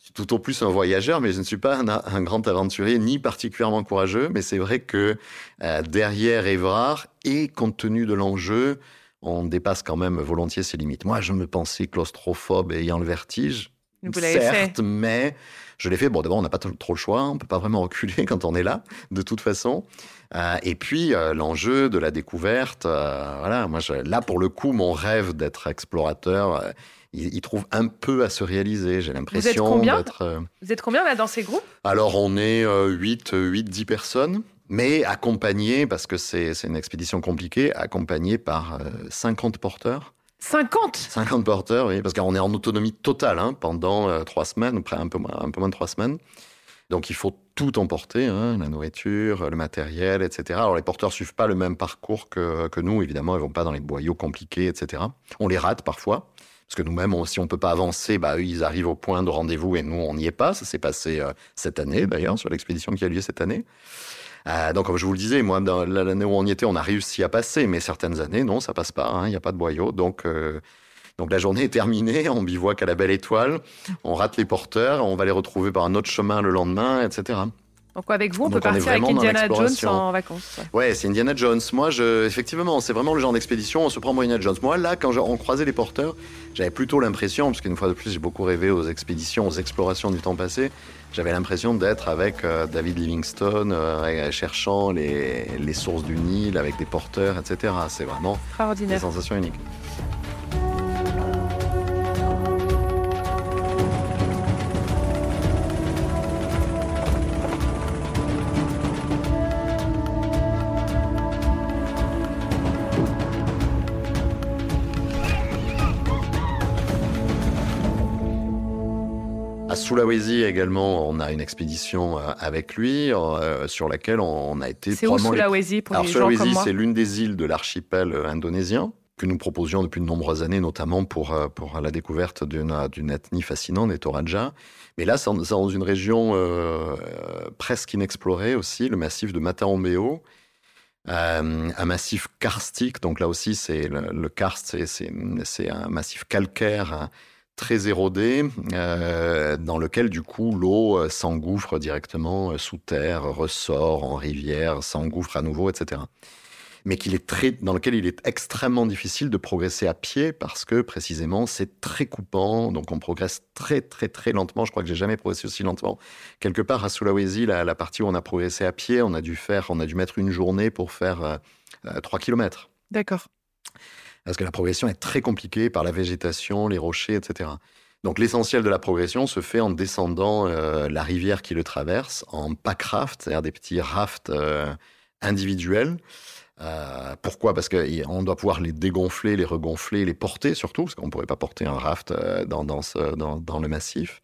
Je suis tout au plus un voyageur, mais je ne suis pas un, grand aventurier ni particulièrement courageux. Mais c'est vrai que euh, derrière Évrard, et compte tenu de l'enjeu, on dépasse quand même volontiers ses limites. Moi, je me pensais claustrophobe et ayant le vertige. Vous Certes, mais je l'ai fait. Bon, d'abord, on n'a pas trop le choix. On peut pas vraiment reculer quand on est là, de toute façon. Euh, et puis, euh, l'enjeu de la découverte. Euh, voilà, moi, là, pour le coup, mon rêve d'être explorateur, il, trouve un peu à se réaliser. J'ai l'impression d'être. Vous êtes combien là dans ces groupes? Alors, on est 8, 8, 10 personnes mais accompagné, parce que c'est une expédition compliquée, accompagné par 50 porteurs. 50 50 porteurs, oui, parce qu'on est en autonomie totale hein, pendant euh, trois semaines, un peu, moins, un peu moins de trois semaines. Donc il faut tout emporter, hein, la nourriture, le matériel, etc. Alors les porteurs suivent pas le même parcours que, que nous, évidemment, ils vont pas dans les boyaux compliqués, etc. On les rate parfois. Parce que nous-mêmes, si on peut pas avancer, bah, eux, ils arrivent au point de rendez-vous et nous, on n'y est pas. Ça s'est passé euh, cette année, d'ailleurs, sur l'expédition qui a lieu cette année. Euh, donc, comme je vous le disais, moi, dans l'année où on y était, on a réussi à passer, mais certaines années, non, ça passe pas. hein, Il n'y a pas de boyau. Donc, euh, donc la journée est terminée, on bivouac à la belle étoile, on rate les porteurs, on va les retrouver par un autre chemin le lendemain, etc. Donc avec vous, on Donc, peut on partir avec Indiana Jones en vacances. ouais. Ouais, c'est Indiana Jones. Moi, je, effectivement, c'est vraiment le genre d'expédition. On se prend pour Indiana Jones. Moi, là, quand je- on croisait les porteurs, j'avais plutôt l'impression, parce qu'une fois de plus, j'ai beaucoup rêvé aux expéditions, aux explorations du temps passé. J'avais l'impression d'être avec euh, David Livingstone, euh, cherchant les, les sources du Nil avec des porteurs, etc. C'est vraiment des Extraordinaire. sensations uniques. Sulawesi également, on a une expédition euh, avec lui euh, sur laquelle on a été C'est où les Sulawesi pour alors, les gens comme Sulawesi, c'est l'une des îles de l'archipel euh, indonésien que nous proposions depuis de nombreuses années, notamment pour, pour la découverte d'une d'une ethnie fascinante, des Toraja. Mais là, c'est dans, une région euh, presque inexplorée aussi, le massif de Mataombeo. Euh, un massif karstique, donc là aussi, c'est le, le karst, c'est- c'est c'est un massif calcaire hein, très érodé, euh, dans lequel du coup l'eau euh, s'engouffre directement euh, sous terre, ressort en rivière, s'engouffre à nouveau, etc. Mais qu'il est dans lequel il est extrêmement difficile de progresser à pied parce que précisément c'est très coupant, donc on progresse très très très lentement. Je crois que j'ai jamais progressé aussi lentement. Quelque part à Sulawesi, la, partie où on a progressé à pied, on a dû faire, on a dû mettre une journée pour faire euh, euh, 3 km D'accord. Parce que la progression est très compliquée par la végétation, les rochers, etc. Donc l'essentiel de la progression se fait en descendant euh, la rivière qui le traverse en pack raft, c'est-à-dire des petits rafts euh, individuels. Euh, pourquoi? Parce qu'on doit pouvoir les dégonfler, les regonfler, les porter surtout, parce qu'on ne pourrait pas porter un raft dans le massif.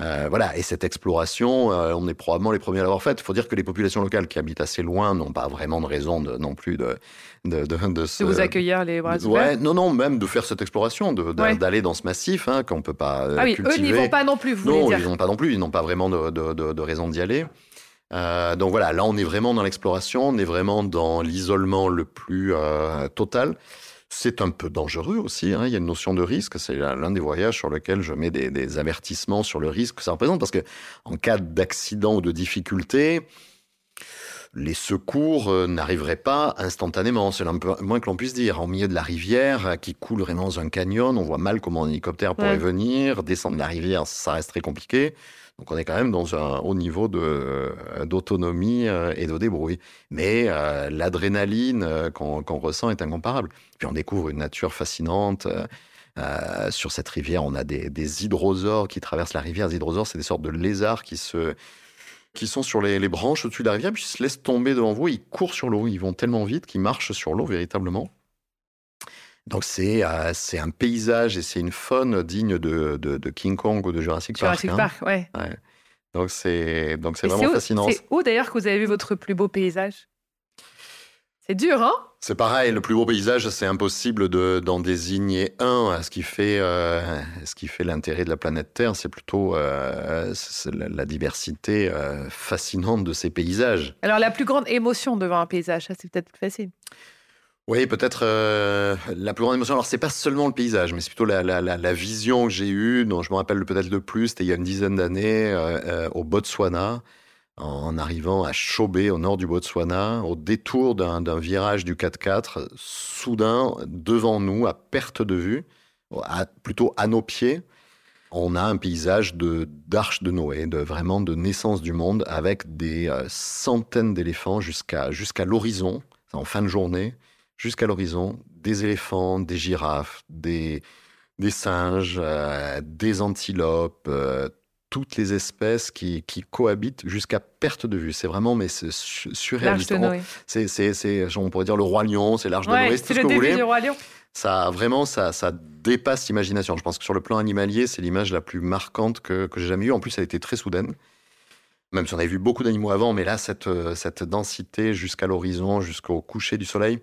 Euh, voilà, et cette exploration, euh, on est probablement les premiers à l'avoir faite. Il faut dire que les populations locales qui habitent assez loin n'ont pas vraiment de raison de, non plus de, de, de, de se- De vous accueillir les bras Ouais, non, non, même de faire cette exploration, Ouais. d'aller dans ce massif hein, qu'on peut pas euh, Ah oui, eux cultiver. n'y vont pas non plus, vous non, ils n'ont pas non plus, ils n'ont pas vraiment de, raison d'y aller. Euh, donc voilà, là on est vraiment dans l'exploration, on est vraiment dans l'isolement le plus total. C'est un peu dangereux aussi, hein, il y a une notion de risque, c'est l'un des voyages sur lequel je mets des, avertissements sur le risque que ça représente, parce que en cas d'accident ou de difficulté, les secours euh, n'arriveraient pas instantanément, c'est le peu- moins que l'on puisse dire. Au milieu de la rivière euh, qui coule vraiment dans un canyon, on voit mal comment un hélicoptère pourrait Ouais. venir. Descendre la rivière, ça reste très compliqué. Donc on est quand même dans un haut niveau euh, d'autonomie et de débrouille. Mais euh, l'adrénaline qu'on, ressent est incomparable. Puis on découvre une nature fascinante. euh, sur cette rivière, on a des, des hydrosaures qui traversent la rivière. Les hydrosaures, c'est des sortes de lézards qui se qui sont sur les, les branches au-dessus de la rivière, puis ils se laissent tomber devant vous, ils courent sur l'eau, ils vont tellement vite qu'ils marchent sur l'eau véritablement. Donc c'est euh, c'est un paysage et c'est une faune digne de, de, de King Kong ou de Jurassic, Jurassic Park. hein. Park, ouais. Donc c'est donc c'est Et vraiment fascinant. C'est où d'ailleurs que vous avez vu votre plus beau paysage? C'est dur, hein? C'est pareil, le plus beau paysage, c'est impossible de, d'en désigner un. Ce qui fait, euh, ce qui fait l'intérêt de la planète Terre, c'est plutôt euh, la, la diversité euh, fascinante de ces paysages. Alors la plus grande émotion devant un paysage, ça c'est peut-être plus facile. Oui, peut-être euh, la plus grande émotion. Alors, c'est pas seulement le paysage, mais c'est plutôt la, la, la, la vision que j'ai eue, dont je me rappelle peut-être le plus. C'était il y a une dizaine d'années euh, euh, au Botswana, en arrivant à Chobe, au nord du Botswana, au détour d'un virage du 4x4. Soudain, devant nous, à perte de vue, plutôt à nos pieds, on a un paysage de d'arche de Noé, de vraiment de naissance du monde, avec des euh, centaines d'éléphants jusqu'à l'horizon, en fin de journée jusqu'à l'horizon, des éléphants, des girafes, des, des singes, euh, des antilopes, euh, toutes les espèces qui, qui cohabitent jusqu'à perte de vue. C'est vraiment mais c'est surréaliste. C'est, c'est, c'est, on pourrait dire le roi lion, c'est l'arche de Noé, c'est tout ce le que vous voulez. du Roi Lion. Ça vraiment ça, ça dépasse l'imagination. Je pense que sur le plan animalier, c'est l'image la plus marquante que, que j'ai jamais eue. En plus, elle était très soudaine. Même si on avait vu beaucoup d'animaux avant, mais là, cette, cette densité jusqu'à l'horizon, jusqu'au coucher du soleil,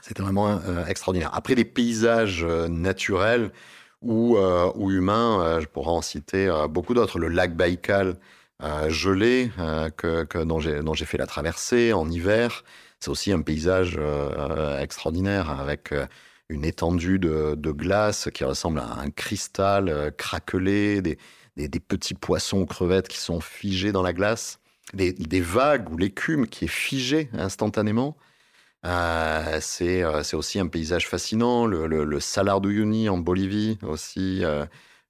c'était vraiment extraordinaire. Après, les paysages naturels ou, ou humains, je pourrais en citer beaucoup d'autres. Le lac Baïkal, gelé, que, que, dont j'ai fait la traversée en hiver. C'est aussi un paysage extraordinaire avec une étendue de, glace qui ressemble à un cristal euh, craquelé, des, petits poissons crevettes qui sont figés dans la glace, des, vagues ou l'écume qui est figée instantanément. Euh, euh, c'est aussi un paysage fascinant. Le, le, Salar de Uyuni en Bolivie aussi,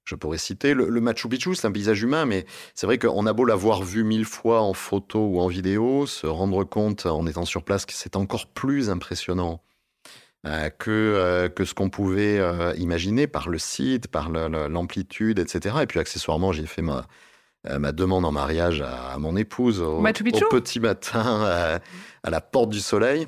je pourrais citer. Le, le Machu Picchu, c'est un paysage humain, mais c'est vrai qu'on a beau l'avoir vu mille fois en photo ou en vidéo, se rendre compte en étant sur place que c'est encore plus impressionnant euh, que, euh, que ce qu'on pouvait euh, imaginer par le site, par l'amplitude, etc. Et puis accessoirement, j'ai fait ma, ma demande en mariage à, mon épouse au, petit matin à, la porte du soleil.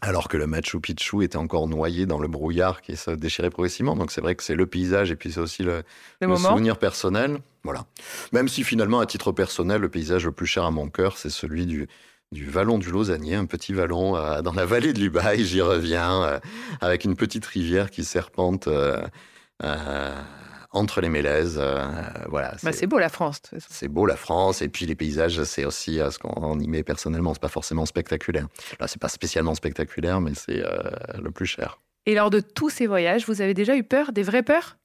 Alors que le Machu Picchu était encore noyé dans le brouillard qui se déchirait progressivement. Donc c'est vrai que c'est le paysage et puis c'est aussi le, le souvenir personnel. Voilà. Même si finalement, à titre personnel, le paysage le plus cher à mon cœur, c'est celui du, du vallon du Lausannier, un petit vallon euh, dans la vallée de l'Ubaye, j'y reviens, euh, avec une petite rivière qui serpente euh, entre les Mélèzes. voilà. Bah, c'est beau la France. C'est beau la France, et puis les paysages, c'est aussi ce qu'on y met personnellement. C'est pas forcément spectaculaire. Là, c'est pas spécialement spectaculaire, mais c'est le plus cher. Et lors de tous ces voyages, vous avez déjà eu peur, des vraies peurs?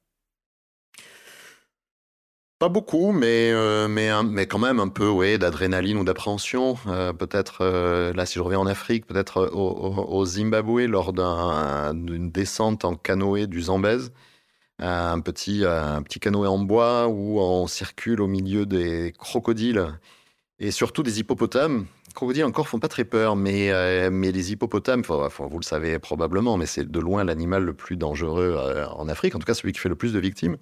Pas beaucoup, mais, euh, mais, mais quand même un peu ouais, d'adrénaline ou d'appréhension. Euh, peut-être, euh, là, si je reviens en Afrique, peut-être au, Zimbabwe, lors d'une descente en canoë du Zambèze. Un petit, un petit canoë en bois où on circule au milieu des crocodiles et surtout des hippopotames. Les crocodiles encore font pas très peur, mais, mais les hippopotames, vous le savez probablement, mais c'est de loin l'animal le plus dangereux en Afrique, en tout cas celui qui fait le plus de victimes.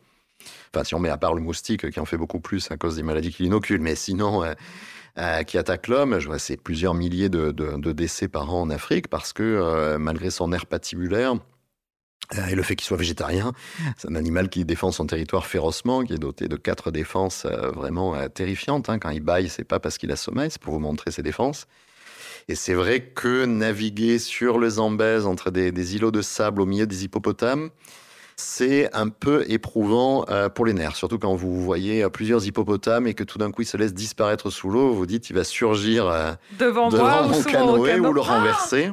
Enfin, si on met à part le moustique qui en fait beaucoup plus à cause des maladies qu'il inocule, mais sinon, euh, euh, qui attaque l'homme, c'est plusieurs milliers de, décès par an en Afrique parce que euh, malgré son air patibulaire, et le fait qu'il soit végétarien, c'est un animal qui défend son territoire férocement, qui est doté de quatre défenses vraiment terrifiantes. Hein. Quand il baille, c'est pas parce qu'il a sommeil, c'est pour vous montrer ses défenses. Et c'est vrai que naviguer sur le Zambèze entre des, îlots de sable au milieu des hippopotames, c'est un peu éprouvant euh, pour les nerfs, surtout quand vous voyez euh, plusieurs hippopotames et que tout d'un coup il se laisse disparaître sous l'eau, vous dites il va surgir euh, devant, moi, mon canoë ou le renverser.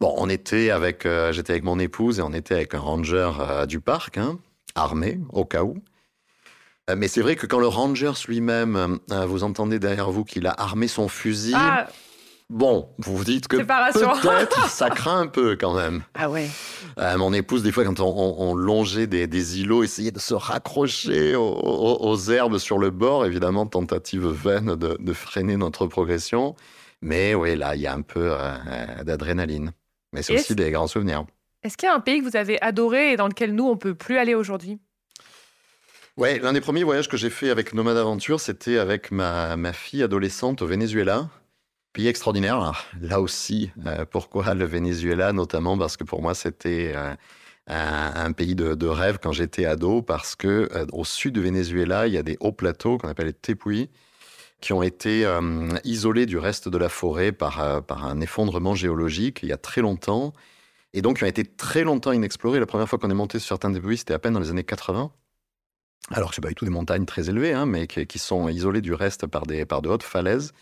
Bon, on était avec, j'étais avec mon épouse et on était avec un ranger du parc, hein, armé au cas où. Mais c'est vrai que quand le ranger lui-même, vous entendez derrière vous qu'il a armé son fusil. Ah, Bon, vous vous dites que peut-être ça craint un peu quand même. Ah ouais. Euh, mon épouse, des fois, quand on, longeait des, îlots, essayait de se raccrocher aux, herbes sur le bord. Évidemment, tentative vaine de, freiner notre progression. Mais oui, là, il y a un peu euh, d'adrénaline. Mais c'est aussi des grands souvenirs. Est-ce qu'il y a un pays que vous avez adoré et dans lequel nous, on peut plus aller aujourd'hui? Ouais, l'un des premiers voyages que j'ai fait avec Nomade Aventure, c'était avec ma, ma fille adolescente au Venezuela. Pays extraordinaire. Là aussi, euh, pourquoi le Venezuela? Notamment parce que pour moi, c'était euh, un, pays de, rêve quand j'étais ado, parce que euh, au sud du Venezuela, il y a des hauts plateaux qu'on appelle les tepuis, qui ont été isolés du reste de la forêt par, par un effondrement géologique il y a très longtemps, et donc qui ont été très longtemps inexplorés. La première fois qu'on est monté sur certains tepuis, c'était à peine dans les années 80. Alors c'est pas du tout des montagnes très élevées, hein, mais qui, sont isolées du reste par, des, par de hautes falaises.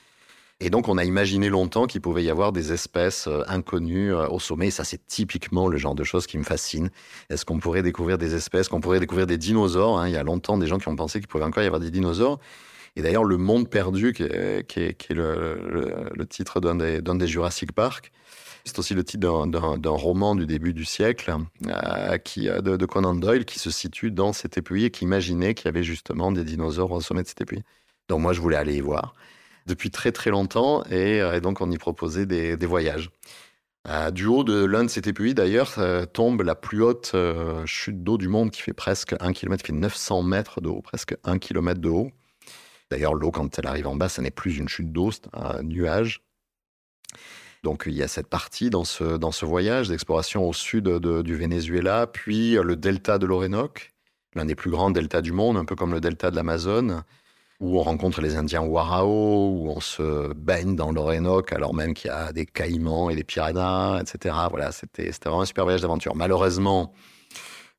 Et donc, on a imaginé longtemps qu'il pouvait y avoir des espèces euh, inconnues euh, au sommet. Et ça, c'est typiquement le genre de choses qui me fascine. Est-ce qu'on pourrait découvrir des espèces, qu'on pourrait découvrir des dinosaures hein? Il y a longtemps des gens qui ont pensé qu'il pouvait encore y avoir des dinosaures. Et d'ailleurs, Le Monde perdu, qui est, le, titre d'un des, Jurassic Park, c'est aussi le titre d'un roman du début du siècle euh, qui, de, de, Conan Doyle qui se situe dans cet épuis et qui imaginait qu'il y avait justement des dinosaures au sommet de cet épuis. Donc moi, je voulais aller y voir depuis très très longtemps euh, et, donc on y proposait des, voyages. Euh, du haut de l'un de ces TPI, d'ailleurs, euh, tombe la plus haute chute d'eau du monde qui fait presque 1 km, qui fait 900 mètres de haut, presque 1 km de haut. D'ailleurs, l'eau, quand elle arrive en bas, ça n'est plus une chute d'eau, c'est un nuage. Donc il y a cette partie dans ce, voyage d'exploration au sud du Venezuela, puis le delta de l'Orénoque, l'un des plus grands deltas du monde, un peu comme le delta de l'Amazone, où on rencontre les Indiens Warao, où on se baigne dans l'Orénoque alors même qu'il y a des caïmans et des piranhas, etc. Voilà, c'était vraiment un super voyage d'aventure. Malheureusement,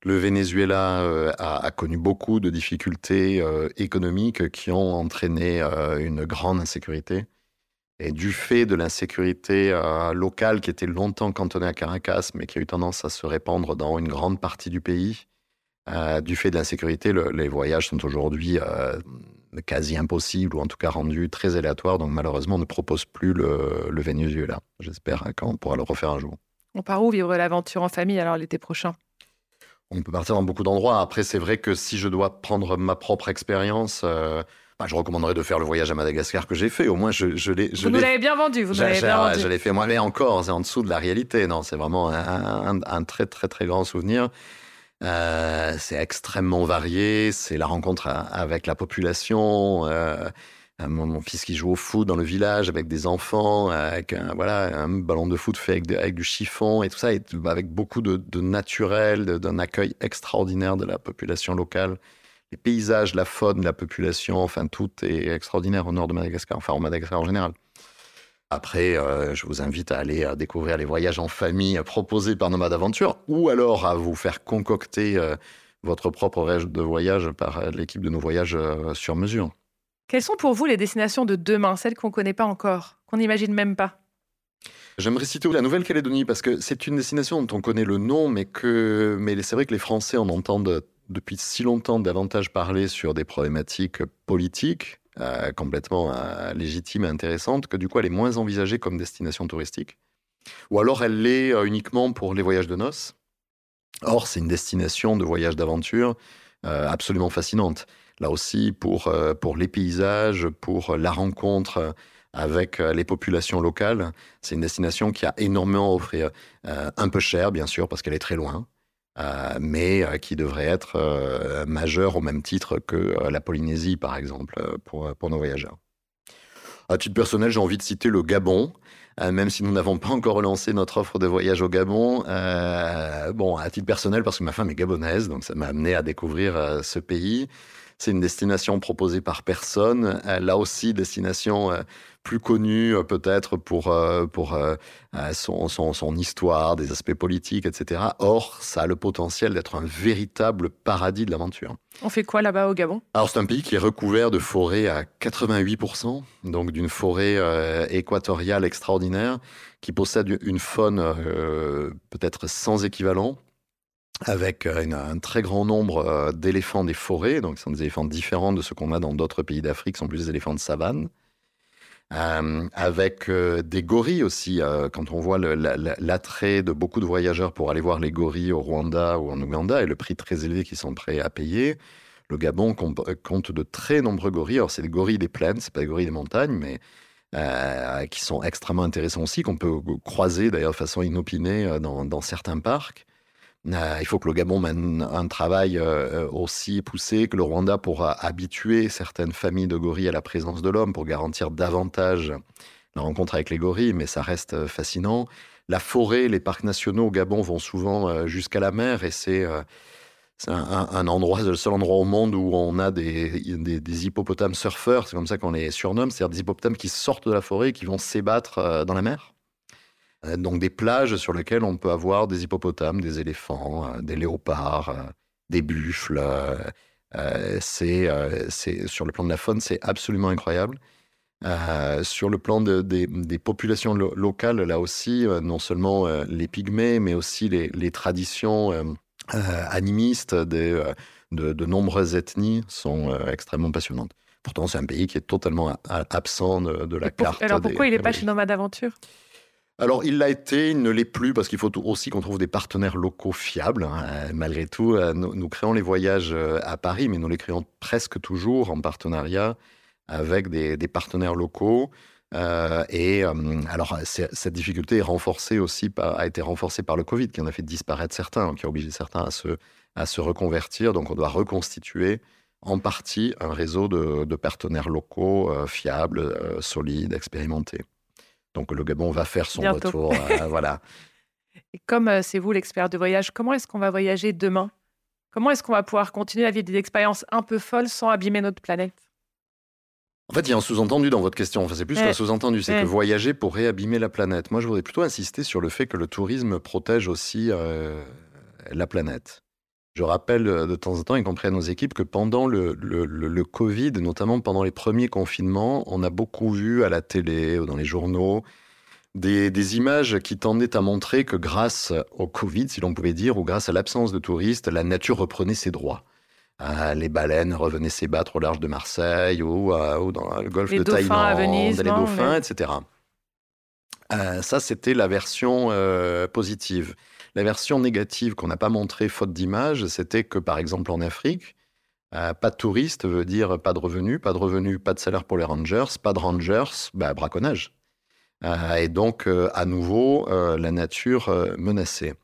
le Venezuela euh, a, connu beaucoup de difficultés euh, économiques qui ont entraîné euh, une grande insécurité. Et du fait de l'insécurité locale qui était longtemps cantonnée à Caracas, mais qui a eu tendance à se répandre dans une grande partie du pays, du fait de l'insécurité, les voyages sont aujourd'hui quasi impossibles ou en tout cas rendus très aléatoires. Donc malheureusement, on ne propose plus le, le Venezuela. J'espère qu'on pourra le refaire un jour. On part où vivre l'aventure en famille alors l'été prochain? On peut partir dans beaucoup d'endroits. Après, c'est vrai que si je dois prendre ma propre expérience, euh, bah, je recommanderais de faire le voyage à Madagascar que j'ai fait. Au moins, je, je l'ai. Vous nous l'avez bien vendu. Vous l'avez bien vendu. Je l'ai fait moi, mais encore, c'est en dessous de la réalité. Non, c'est vraiment un, très, très, très grand souvenir. Euh, c'est extrêmement varié. C'est la rencontre avec la population. Euh, mon, fils qui joue au foot dans le village avec des enfants, avec un, ballon de foot fait avec, du chiffon et tout ça, avec beaucoup de, naturel, d'un accueil extraordinaire de la population locale. Les paysages, la faune, la population, enfin tout est extraordinaire au nord de Madagascar, enfin au Madagascar en général. Après, euh, je vous invite à aller découvrir les voyages en famille proposés par Nomade Aventure ou alors à vous faire concocter euh, votre propre rêve de voyage par euh, l'équipe de nos voyages sur mesure. Quelles sont pour vous les destinations de demain, celles qu'on ne connaît pas encore, qu'on n'imagine même pas? J'aimerais citer la Nouvelle-Calédonie parce que c'est une destination dont on connaît le nom, mais que mais c'est vrai que les Français en entendent depuis si longtemps davantage parler sur des problématiques politiques euh, complètement euh, légitimes et intéressantes que du coup elle est moins envisagée comme destination touristique. Ou alors elle l'est euh, uniquement pour les voyages de noces. Or c'est une destination de voyage d'aventure absolument fascinante là aussi pour, euh, pour les paysages, pour la rencontre avec euh, les populations locales. C'est une destination qui a énormément à offrir. Euh, un peu cher, bien sûr, parce qu'elle est très loin, mais qui devrait être majeure au même titre que la Polynésie, par exemple, pour, pour nos voyageurs. À titre personnel, j'ai envie de citer le Gabon. même si nous n'avons pas encore lancé notre offre de voyage au Gabon. bon, à titre personnel, parce que ma femme est gabonaise, donc ça m'a amené à découvrir ce pays. C'est une destination proposée par personne. Euh, là aussi, destination euh, plus connue euh, peut-être pour, pour son, son, son, histoire, des aspects politiques, etc. Or, ça a le potentiel d'être un véritable paradis de l'aventure. On fait quoi là-bas au Gabon? Alors, c'est un pays qui est recouvert de forêts à 88%, donc d'une forêt équatoriale extraordinaire, qui possède une faune peut-être sans équivalent avec euh, un très grand nombre euh, d'éléphants des forêts, donc ce sont des éléphants différents de ceux qu'on a dans d'autres pays d'Afrique, ce sont plus des éléphants de savane. Euh, avec des gorilles aussi. quand on voit l'attrait de beaucoup de voyageurs pour aller voir les gorilles au Rwanda ou en Ouganda et le prix très élevé qu'ils sont prêts à payer, le Gabon compte de très nombreux gorilles. Alors c'est des gorilles des plaines, c'est pas des gorilles des montagnes, mais qui sont extrêmement intéressants aussi, qu'on peut croiser d'ailleurs de façon inopinée dans certains parcs. Euh, il faut que le Gabon mène un travail euh, aussi poussé que le Rwanda pour habituer certaines familles de gorilles à la présence de l'homme, pour garantir davantage la rencontre avec les gorilles, mais ça reste euh, fascinant. La forêt, les parcs nationaux au Gabon vont souvent jusqu'à la mer et c'est un, endroit, le seul endroit au monde où on a des, des hippopotames surfeurs, c'est comme ça qu'on les surnomme, c'est-à-dire des hippopotames qui sortent de la forêt et qui vont s'ébattre dans la mer. Euh, donc des plages sur lesquelles on peut avoir des hippopotames, des éléphants, euh, des léopards, euh, des buffles. c'est, sur le plan de la faune, c'est absolument incroyable. sur le plan des, populations locales, là aussi, non seulement les pygmées, mais aussi les, traditions animistes de, de, nombreuses ethnies sont extrêmement passionnantes. Pourtant, c'est un pays qui est totalement absent de, la carte. Alors pourquoi il n'est pas chez Nomade Aventure alors, il l'a été, il ne l'est plus, parce qu'il faut aussi qu'on trouve des partenaires locaux fiables. Hein. Malgré tout, euh, nous, créons les voyages euh, à Paris, mais nous les créons presque toujours en partenariat avec des, partenaires locaux. Euh, et alors, cette difficulté est renforcée aussi a été renforcée par le Covid, qui en a fait disparaître certains, qui a obligé certains à se, à se reconvertir. Donc, on doit reconstituer en partie un réseau de, partenaires locaux fiables, solides, expérimentés. Donc le Gabon va faire son retour. Euh, voilà. Et comme euh, c'est vous l'expert de voyage, comment est-ce qu'on va voyager demain? Comment est-ce qu'on va pouvoir continuer à vivre des expériences un peu folles sans abîmer notre planète? En fait, il y a un sous-entendu dans votre question. Enfin, c'est plus qu'un sous-entendu, c'est que voyager pourrait abîmer la planète. Moi, je voudrais plutôt insister sur le fait que le tourisme protège aussi euh, la planète. Je rappelle euh, de temps en temps, y compris à nos équipes, que pendant le, le, Covid, notamment pendant les premiers confinements, on a beaucoup vu à la télé ou dans les journaux des, des, images qui tendaient à montrer que grâce au Covid, si l'on pouvait dire, ou grâce à l'absence de touristes, la nature reprenait ses droits. Euh, les baleines revenaient s'ébattre au large de Marseille ou, euh, dans le golfe de Thaïlande, les dauphins, etc. Euh, ça, c'était la version positive. La version négative qu'on n'a pas montrée faute d'image, c'était que, par exemple, en Afrique, pas de touristes veut dire pas de revenus, pas de revenus, pas de salaire pour les rangers, pas de rangers, bah, braconnage. et donc, à nouveau, la nature menacée.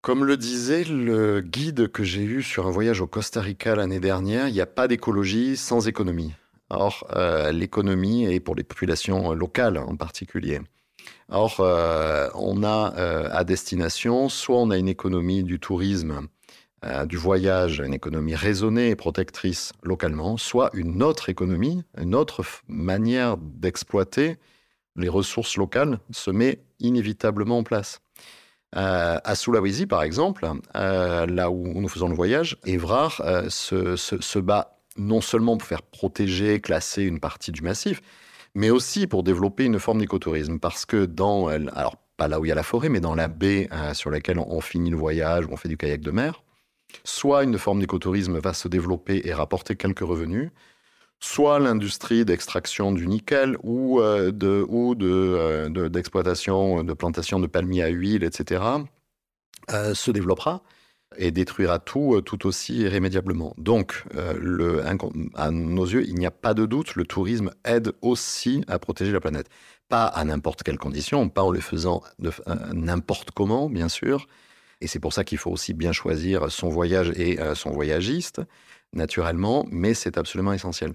Comme le disait le guide que j'ai eu sur un voyage au Costa Rica l'année dernière, il n'y a pas d'écologie sans économie. Or, euh, l'économie est pour les populations locales en particulier. Or, euh, on a euh, à destination, soit on a une économie du tourisme, du voyage, une économie raisonnée et protectrice localement, soit une autre économie, une autre manière d'exploiter les ressources locales se met inévitablement en place. Euh, à Sulawesi, par exemple, euh, là où nous faisons le voyage, Evrard euh, se, bat non seulement pour faire protéger, classer une partie du massif, mais aussi pour développer une forme d'écotourisme. Parce que dans, alors pas là où il y a la forêt, mais dans la baie sur laquelle on, finit le voyage, où on fait du kayak de mer, soit une forme d'écotourisme va se développer et rapporter quelques revenus, soit l'industrie d'extraction du nickel ou euh, de ou euh, de, d'exploitation de, plantation de palmiers à huile, etc., euh, se développera et détruira tout tout aussi irrémédiablement. Donc, le, à nos yeux, il n'y a pas de doute, le tourisme aide aussi à protéger la planète. Pas à n'importe quelle condition, pas en le faisant de n'importe comment, bien sûr. Et c'est pour ça qu'il faut aussi bien choisir son voyage et son voyagiste, naturellement, mais c'est absolument essentiel.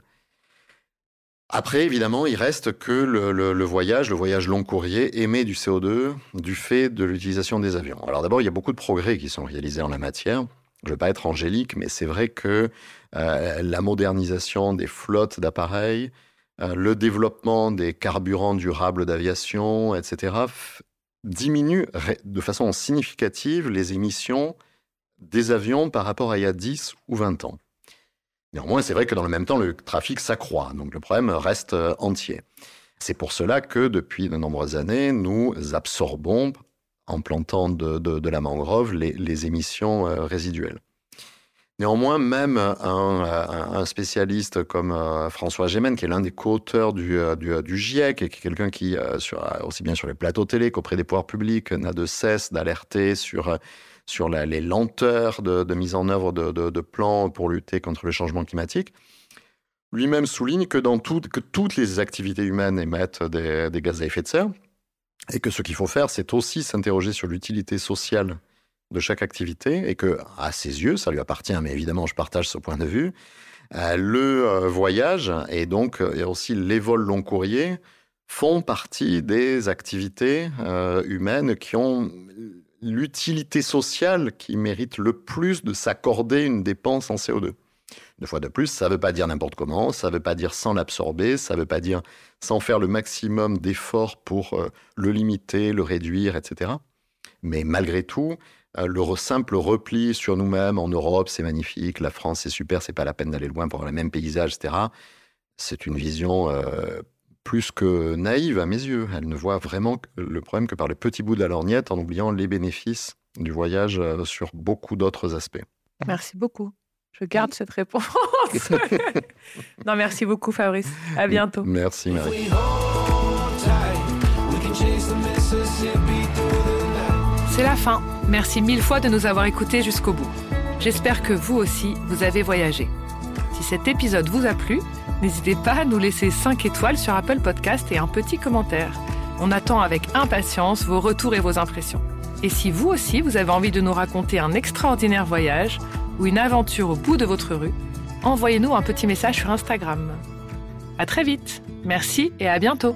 Après, évidemment, il reste que le, voyage, le voyage long courrier, émet du CO2 du fait de l'utilisation des avions. Alors d'abord, il y a beaucoup de progrès qui sont réalisés en la matière. Je ne vais pas être angélique, mais c'est vrai que euh, la modernisation des flottes d'appareils, euh, le développement des carburants durables d'aviation, etc., diminue de façon significative les émissions des avions par rapport à il y a 10 ou 20 ans. Néanmoins, c'est vrai que dans le même temps, le trafic s'accroît, donc le problème reste euh, entier. C'est pour cela que depuis de nombreuses années, nous absorbons, en plantant de, la mangrove, les, émissions euh, résiduelles. Néanmoins, même un, spécialiste comme euh, François Gémen, qui est l'un des co-auteurs du, du, GIEC et qui est quelqu'un qui, aussi bien sur les plateaux télé qu'auprès des pouvoirs publics, n'a de cesse d'alerter sur sur les lenteurs de, mise en œuvre de, plans pour lutter contre le changement climatique. Lui-même souligne que, dans que toutes les activités humaines émettent des, gaz à effet de serre et que ce qu'il faut faire, c'est aussi s'interroger sur l'utilité sociale de chaque activité et que, à ses yeux, ça lui appartient, mais évidemment, je partage ce point de vue, euh, le euh, voyage et donc euh, aussi les vols long courriers font partie des activités humaines qui ont l'utilité sociale qui mérite le plus de s'accorder une dépense en CO2. Deux fois de plus, ça ne veut pas dire n'importe comment, ça ne veut pas dire sans l'absorber, ça ne veut pas dire sans faire le maximum d'efforts pour euh, le limiter, le réduire, etc. Mais malgré tout, euh, le simple repli sur nous-mêmes en Europe, c'est magnifique, la France, c'est super, c'est pas la peine d'aller loin pour avoir le même paysage, etc. C'est une vision euh, plus que naïve à mes yeux. Elle ne voit vraiment le problème que par le petit bout de la lorgnette en oubliant les bénéfices du voyage euh, sur beaucoup d'autres aspects. Merci beaucoup. Je garde cette réponse. non, merci beaucoup Fabrice. À bientôt. Merci Marie. C'est la fin. Merci mille fois de nous avoir écoutés jusqu'au bout. J'espère que vous aussi, vous avez voyagé. Si cet épisode vous a plu, N'hésitez pas à nous laisser 5 étoiles sur Apple Podcast et un petit commentaire. On attend avec impatience vos retours et vos impressions. Et si vous aussi vous avez envie de nous raconter un extraordinaire voyage ou une aventure au bout de votre rue, envoyez-nous un petit message sur Instagram. À très vite. Merci et à bientôt.